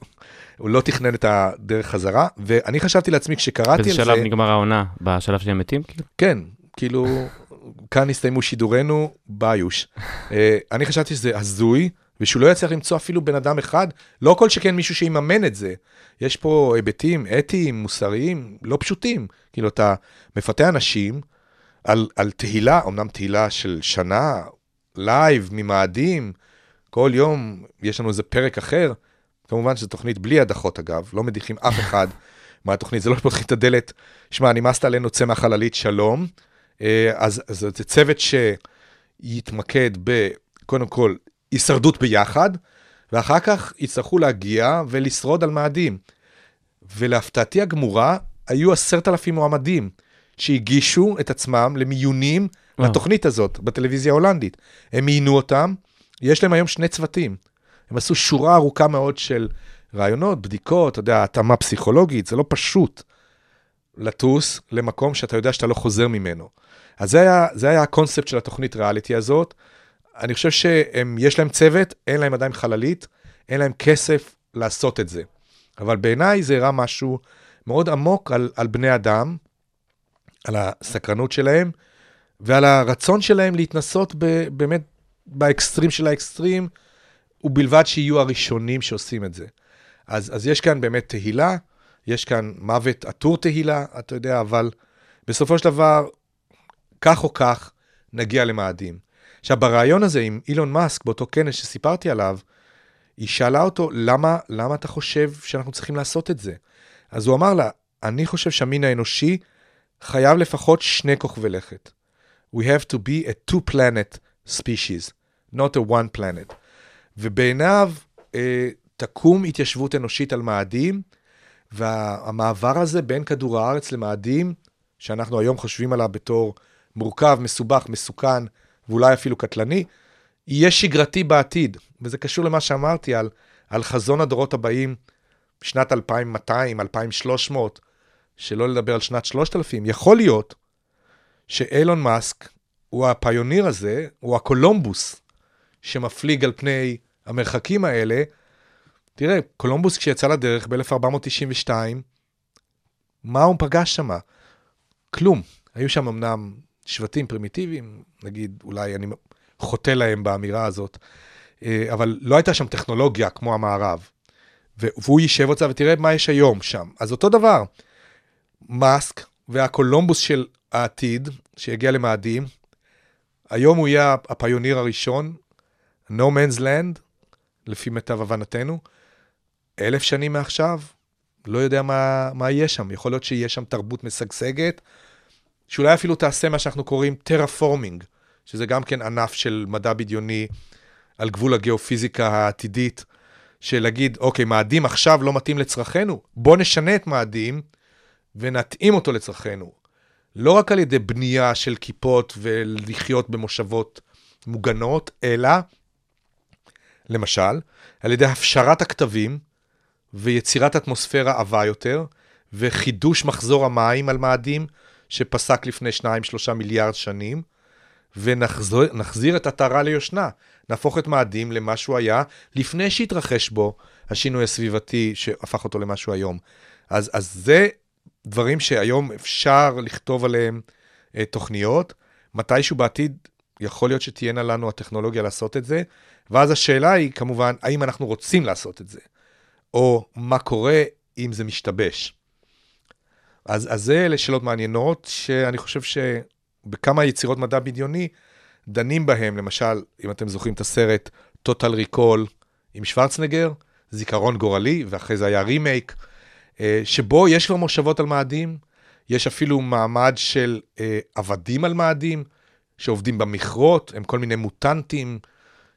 הוא לא תכנן את הדרך חזרה, ואני חשבתי לעצמי כשקראתי על באיזה זה... שלב נגמר העונה? בשלב שהם מתים? כאילו? כן, כאילו, כאן הסתיימו שידורנו ביוש. אה, אני חשבתי שזה הזוי, ושהוא לא יצליח למצוא אפילו בן אדם אחד, לא כל שכן מישהו שיממן את זה. יש פה היבטים אתיים, מוסריים, לא פשוטים. כאילו, אתה מפתה אנשים על, על תהילה, אמנם תהילה של שנה, live, ממאדים, כל יום יש לנו איזה פרק אחר. כמובן שזו תוכנית בלי הדחות אגב, לא מדיחים אף אחד מהתוכנית, זה לא פותחים את הדלת, שמע, נמאסת עלינו, צא מהחללית, שלום. אה, אז, אז זה צוות שיתמקד בקודם כל הישרדות ביחד, ואחר כך יצטרכו להגיע ולשרוד על מאדים. ולהפתעתי הגמורה, היו עשרת אלפים מועמדים שהגישו את עצמם למיונים. לתוכנית הזאת בטלוויזיה ההולנדית. הם מיינו אותם, יש להם היום שני צוותים. הם עשו שורה ארוכה מאוד של רעיונות, בדיקות, אתה יודע, התאמה פסיכולוגית, זה לא פשוט לטוס למקום שאתה יודע שאתה לא חוזר ממנו. אז זה היה, זה היה הקונספט של התוכנית ריאליטי הזאת. אני חושב שיש להם צוות, אין להם עדיין חללית, אין להם כסף לעשות את זה. אבל בעיניי זה הראה משהו מאוד עמוק על, על בני אדם, על הסקרנות שלהם, ועל הרצון שלהם להתנסות ב, באמת באקסטרים של האקסטרים, ובלבד שיהיו הראשונים שעושים את זה. אז, אז יש כאן באמת תהילה, יש כאן מוות עטור תהילה, אתה יודע, אבל בסופו של דבר, כך או כך, נגיע למאדים. עכשיו, ברעיון הזה עם אילון מאסק, באותו כנס שסיפרתי עליו, היא שאלה אותו, למה, למה אתה חושב שאנחנו צריכים לעשות את זה? אז הוא אמר לה, אני חושב שהמין האנושי חייב לפחות שני כוכבי לכת. We have to be a two planet species, not a one planet. ובעיניו אה, תקום התיישבות אנושית על מאדים, והמעבר הזה בין כדור הארץ למאדים, שאנחנו היום חושבים עליו בתור מורכב, מסובך, מסוכן, ואולי אפילו קטלני, יהיה שגרתי בעתיד. וזה קשור למה שאמרתי על, על חזון הדורות הבאים, שנת 2200, 2300, שלא לדבר על שנת 3000. יכול להיות שאילון מאסק הוא הפיוניר הזה, הוא הקולומבוס שמפליג על פני המרחקים האלה. תראה, קולומבוס כשיצא לדרך ב-1492, מה הוא פגש שם? כלום. היו שם אמנם שבטים פרימיטיביים, נגיד, אולי אני חוטא להם באמירה הזאת, אה, אבל לא הייתה שם טכנולוגיה כמו המערב. והוא יישב אותה ותראה מה יש היום שם. אז אותו דבר, מאסק והקולומבוס של העתיד, שיגיע למאדים, היום הוא יהיה הפיוניר הראשון, no man's land, לפי מיטב הבנתנו, אלף שנים מעכשיו, לא יודע מה, מה יהיה שם. יכול להיות שיהיה שם תרבות משגשגת, שאולי אפילו תעשה מה שאנחנו קוראים טרפורמינג, שזה גם כן ענף של מדע בדיוני על גבול הגיאופיזיקה העתידית, של להגיד, אוקיי, מאדים עכשיו לא מתאים לצרכינו, בוא נשנה את מאדים ונתאים אותו לצרכינו. לא רק על ידי בנייה של כיפות ולחיות במושבות מוגנות, אלא, למשל, על ידי הפשרת הכתבים ויצירת אטמוספירה עבה יותר, וחידוש מחזור המים על מאדים שפסק לפני 2-3 מיליארד שנים, ונחזיר את עטרה ליושנה. נהפוך את מאדים למה שהוא היה לפני שהתרחש בו השינוי הסביבתי שהפך אותו למה שהוא היום. אז, אז זה דברים שהיום אפשר לכתוב עליהם אה, תוכניות. מתישהו בעתיד יכול להיות שתהיינה לנו הטכנולוגיה לעשות את זה, ואז השאלה היא כמובן, האם אנחנו רוצים לעשות את זה, או מה קורה אם זה משתבש. אז, אז אלה שאלות מעניינות, שאני חושב שבכמה יצירות מדע בדיוני דנים בהם, למשל, אם אתם זוכרים את הסרט Total Recall עם שוורצנגר, זיכרון גורלי, ואחרי זה היה רימייק, שבו יש כבר מושבות על מאדים, יש אפילו מעמד של אה, עבדים על מאדים, שעובדים במכרות, הם כל מיני מוטנטים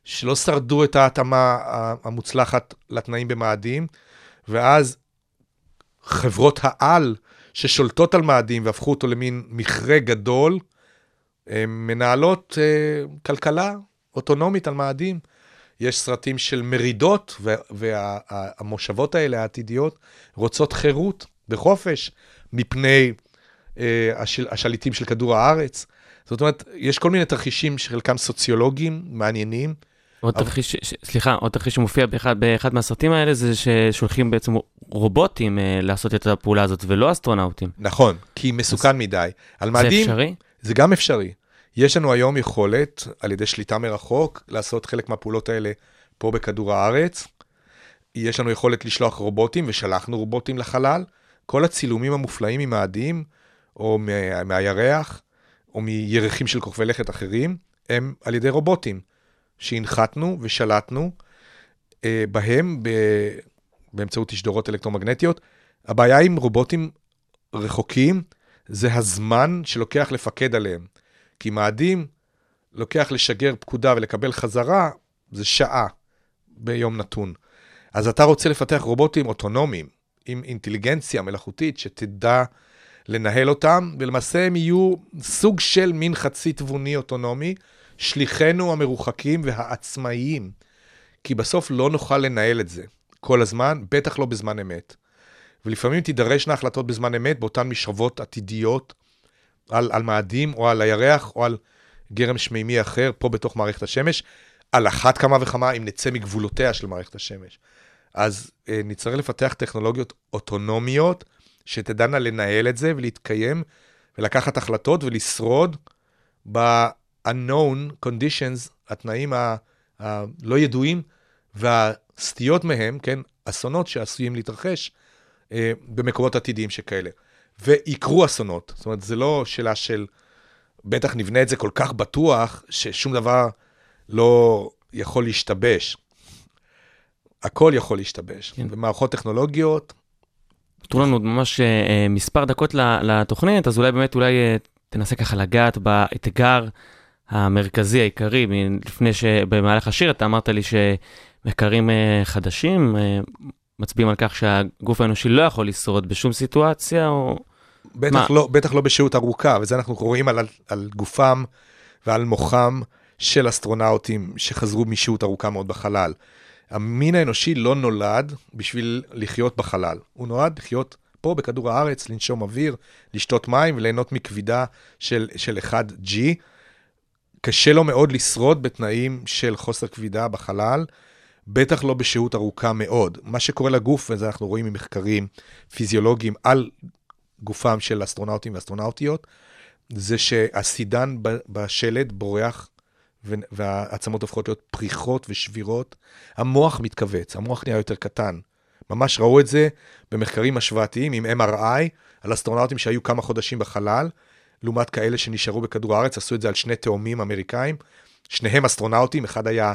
שלא שרדו את ההתאמה המוצלחת לתנאים במאדים, ואז חברות העל ששולטות על מאדים והפכו אותו למין מכרה גדול, מנהלות אה, כלכלה אוטונומית על מאדים. יש סרטים של מרידות, והמושבות האלה, העתידיות, רוצות חירות וחופש מפני אה, השל, השליטים של כדור הארץ. זאת אומרת, יש כל מיני תרחישים שחלקם סוציולוגיים, מעניינים. עוד אבל- תרחיש, ש- סליחה, עוד תרחיש שמופיע באחד, באחד מהסרטים האלה זה ששולחים בעצם רובוטים אה, לעשות את הפעולה הזאת ולא אסטרונאוטים. נכון, כי מסוכן מדי. על זה מאדים, אפשרי? זה גם אפשרי. יש לנו היום יכולת, על ידי שליטה מרחוק, לעשות חלק מהפעולות האלה פה בכדור הארץ. יש לנו יכולת לשלוח רובוטים, ושלחנו רובוטים לחלל. כל הצילומים המופלאים ממאדים, או מה- מהירח, או מירחים של כוכבי לכת אחרים, הם על ידי רובוטים, שהנחתנו ושלטנו אה, בהם ב... באמצעות תשדורות אלקטרומגנטיות. הבעיה עם רובוטים רחוקים זה הזמן שלוקח לפקד עליהם. כי מאדים, לוקח לשגר פקודה ולקבל חזרה, זה שעה ביום נתון. אז אתה רוצה לפתח רובוטים אוטונומיים, עם אינטליגנציה מלאכותית שתדע לנהל אותם, ולמעשה הם יהיו סוג של מין חצי תבוני אוטונומי, שליחינו המרוחקים והעצמאיים. כי בסוף לא נוכל לנהל את זה כל הזמן, בטח לא בזמן אמת. ולפעמים תידרשנה החלטות בזמן אמת באותן משאבות עתידיות על, על מאדים או על הירח או על גרם שמימי אחר פה בתוך מערכת השמש, על אחת כמה וכמה אם נצא מגבולותיה של מערכת השמש. אז אה, נצטרך לפתח טכנולוגיות אוטונומיות שתדענה לנהל את זה ולהתקיים ולקחת החלטות ולשרוד ב-unknown conditions, התנאים הלא ידועים והסטיות מהם, כן, אסונות שעשויים להתרחש אה, במקומות עתידיים שכאלה. ויקרו אסונות. זאת אומרת, זה לא שאלה של, בטח נבנה את זה כל כך בטוח, ששום דבר לא יכול להשתבש. הכל יכול להשתבש. כן. ומערכות טכנולוגיות, נותרו לנו עוד ממש אה, אה, מספר דקות לתוכנית, אז אולי באמת, אולי אה, תנסה ככה לגעת באתגר המרכזי, העיקרי, לפני שבמהלך השיר אתה אמרת לי שמחקרים אה, חדשים אה, מצביעים על כך שהגוף האנושי לא יכול לשרוד בשום סיטואציה, או... בטח? לא, בטח לא בשהות ארוכה, וזה אנחנו רואים על, על גופם ועל מוחם של אסטרונאוטים שחזרו משהות ארוכה מאוד בחלל. המין האנושי לא נולד בשביל לחיות בחלל, הוא נולד לחיות פה בכדור הארץ, לנשום אוויר, לשתות מים וליהנות מכבידה של, של 1G. קשה לו מאוד לשרוד בתנאים של חוסר כבידה בחלל, בטח לא בשהות ארוכה מאוד. מה שקורה לגוף, וזה אנחנו רואים ממחקרים פיזיולוגיים על גופם של אסטרונאוטים ואסטרונאוטיות, זה שהסידן בשלד בורח והעצמות הופכות להיות פריחות ושבירות. המוח מתכווץ, המוח נהיה יותר קטן. ממש ראו את זה במחקרים השוואתיים עם MRI על אסטרונאוטים שהיו כמה חודשים בחלל, לעומת כאלה שנשארו בכדור הארץ, עשו את זה על שני תאומים אמריקאים, שניהם אסטרונאוטים, אחד היה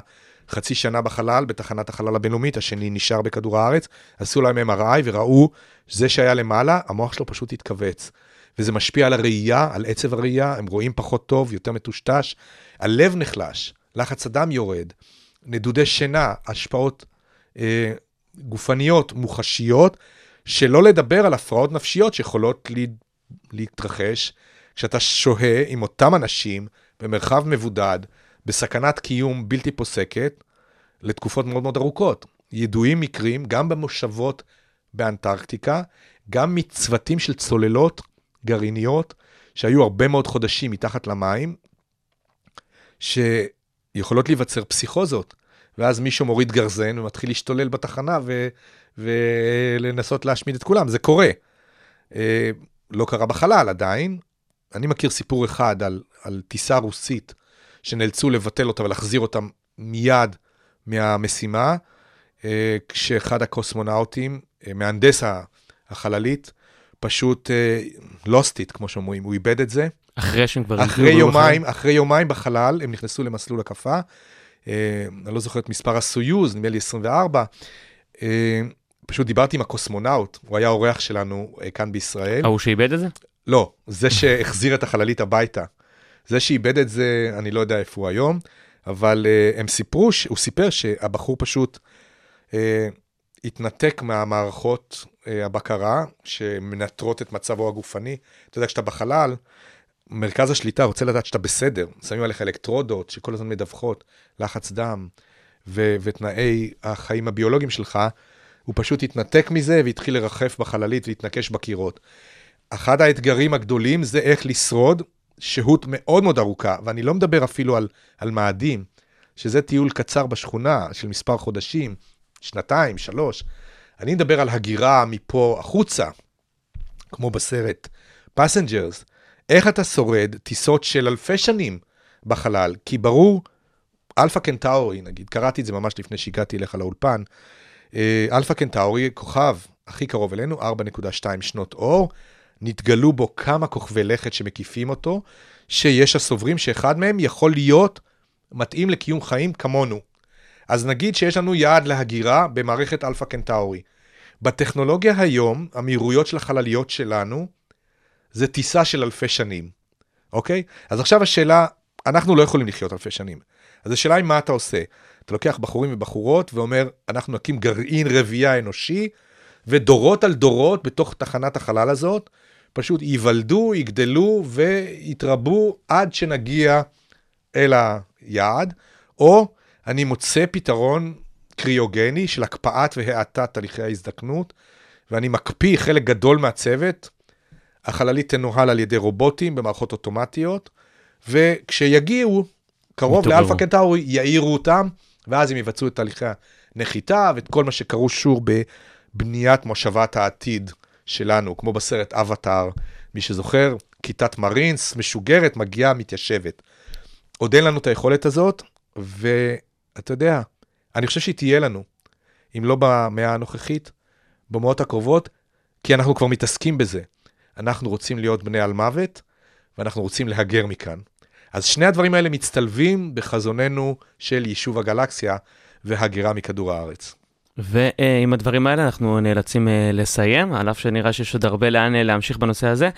חצי שנה בחלל, בתחנת החלל הבינלאומית, השני נשאר בכדור הארץ, עשו להם MRI וראו שזה שהיה למעלה, המוח שלו פשוט התכווץ. וזה משפיע על הראייה, על עצב הראייה, הם רואים פחות טוב, יותר מטושטש, הלב נחלש, לחץ הדם יורד, נדודי שינה, השפעות אה, גופניות מוחשיות, שלא לדבר על הפרעות נפשיות שיכולות לה, להתרחש כשאתה שוהה עם אותם אנשים במרחב מבודד, בסכנת קיום בלתי פוסקת, לתקופות מאוד מאוד ארוכות. ידועים מקרים, גם במושבות באנטרקטיקה, גם מצוותים של צוללות גרעיניות, שהיו הרבה מאוד חודשים מתחת למים, שיכולות להיווצר פסיכוזות. ואז מישהו מוריד גרזן ומתחיל להשתולל בתחנה ו... ולנסות להשמיד את כולם. זה קורה. אה, לא קרה בחלל עדיין. אני מכיר סיפור אחד על, על טיסה רוסית שנאלצו לבטל אותה ולהחזיר אותה מיד מהמשימה, אה, כשאחד הקוסמונאוטים, אה, מהנדס החללית, פשוט uh, lost it, כמו שאומרים, הוא איבד את זה. אחרי שהם כבר... אחרי יומיים, אחרי יומיים בחלל, הם נכנסו למסלול הקפה. אני לא זוכר את מספר הסויוז, נדמה לי 24. Uh, פשוט דיברתי עם הקוסמונאוט, הוא היה אורח שלנו כאן בישראל. ההוא שאיבד את זה? לא, זה שהחזיר את החללית הביתה. זה שאיבד את זה, אני לא יודע איפה הוא היום, אבל uh, הם סיפרו, ש- הוא סיפר שהבחור פשוט uh, התנתק מהמערכות uh, הבקרה שמנטרות את מצבו הגופני. אתה יודע, כשאתה בחלל, מרכז השליטה רוצה לדעת שאתה בסדר, שמים עליך אלקטרודות שכל הזמן מדווחות, לחץ דם ו- ותנאי החיים הביולוגיים שלך, הוא פשוט התנתק מזה והתחיל לרחף בחללית והתנקש בקירות. אחד האתגרים הגדולים זה איך לשרוד שהות מאוד מאוד ארוכה, ואני לא מדבר אפילו על, על מאדים, שזה טיול קצר בשכונה של מספר חודשים, שנתיים, שלוש. אני מדבר על הגירה מפה החוצה, כמו בסרט Passengers. איך אתה שורד טיסות של אלפי שנים בחלל? כי ברור, אלפא קנטאורי, נגיד, קראתי את זה ממש לפני שהגעתי אליך לאולפן, אה, אלפא קנטאורי, כוכב הכי קרוב אלינו, 4.2 שנות אור, נתגלו בו כמה כוכבי לכת שמקיפים אותו, שיש הסוברים שאחד מהם יכול להיות מתאים לקיום חיים כמונו. אז נגיד שיש לנו יעד להגירה במערכת אלפא קנטאורי. בטכנולוגיה היום, המהירויות של החלליות שלנו, זה טיסה של אלפי שנים, אוקיי? אז עכשיו השאלה, אנחנו לא יכולים לחיות אלפי שנים. אז השאלה היא מה אתה עושה. אתה לוקח בחורים ובחורות ואומר, אנחנו נקים גרעין רבייה אנושי, ודורות על דורות בתוך תחנת החלל הזאת, פשוט ייוולדו, יגדלו ויתרבו עד שנגיע אל היעד, או אני מוצא פתרון קריוגני של הקפאת והאטת תהליכי ההזדקנות, ואני מקפיא חלק גדול מהצוות, החללית תנוהל על ידי רובוטים במערכות אוטומטיות, וכשיגיעו קרוב. לאלפא קנטאורי, יעירו אותם, ואז הם יבצעו את תהליכי הנחיתה ואת כל מה שקשור בבניית מושבת העתיד שלנו, כמו בסרט אבטאר, מי שזוכר, כיתת מרינס משוגרת, מגיעה, מתיישבת. עוד אין לנו את היכולת הזאת, ואתה יודע, אני חושב שהיא תהיה לנו, אם לא במאה הנוכחית, במאות הקרובות, כי אנחנו כבר מתעסקים בזה. אנחנו רוצים להיות בני על מוות, ואנחנו רוצים להגר מכאן. אז שני הדברים האלה מצטלבים בחזוננו של יישוב הגלקסיה והגירה מכדור הארץ. ועם הדברים האלה אנחנו נאלצים אה, לסיים, על אף שנראה שיש עוד הרבה לאן אה, להמשיך בנושא הזה.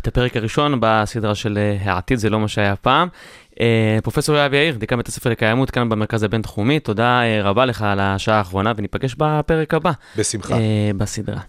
את הפרק הראשון בסדרה של אה, העתיד זה לא מה שהיה פעם. פרופסור יואב יאיר, דיקן בית הספר לקיימות כאן במרכז הבינתחומי, תודה רבה לך על השעה האחרונה וניפגש בפרק הבא בשמחה. בסדרה.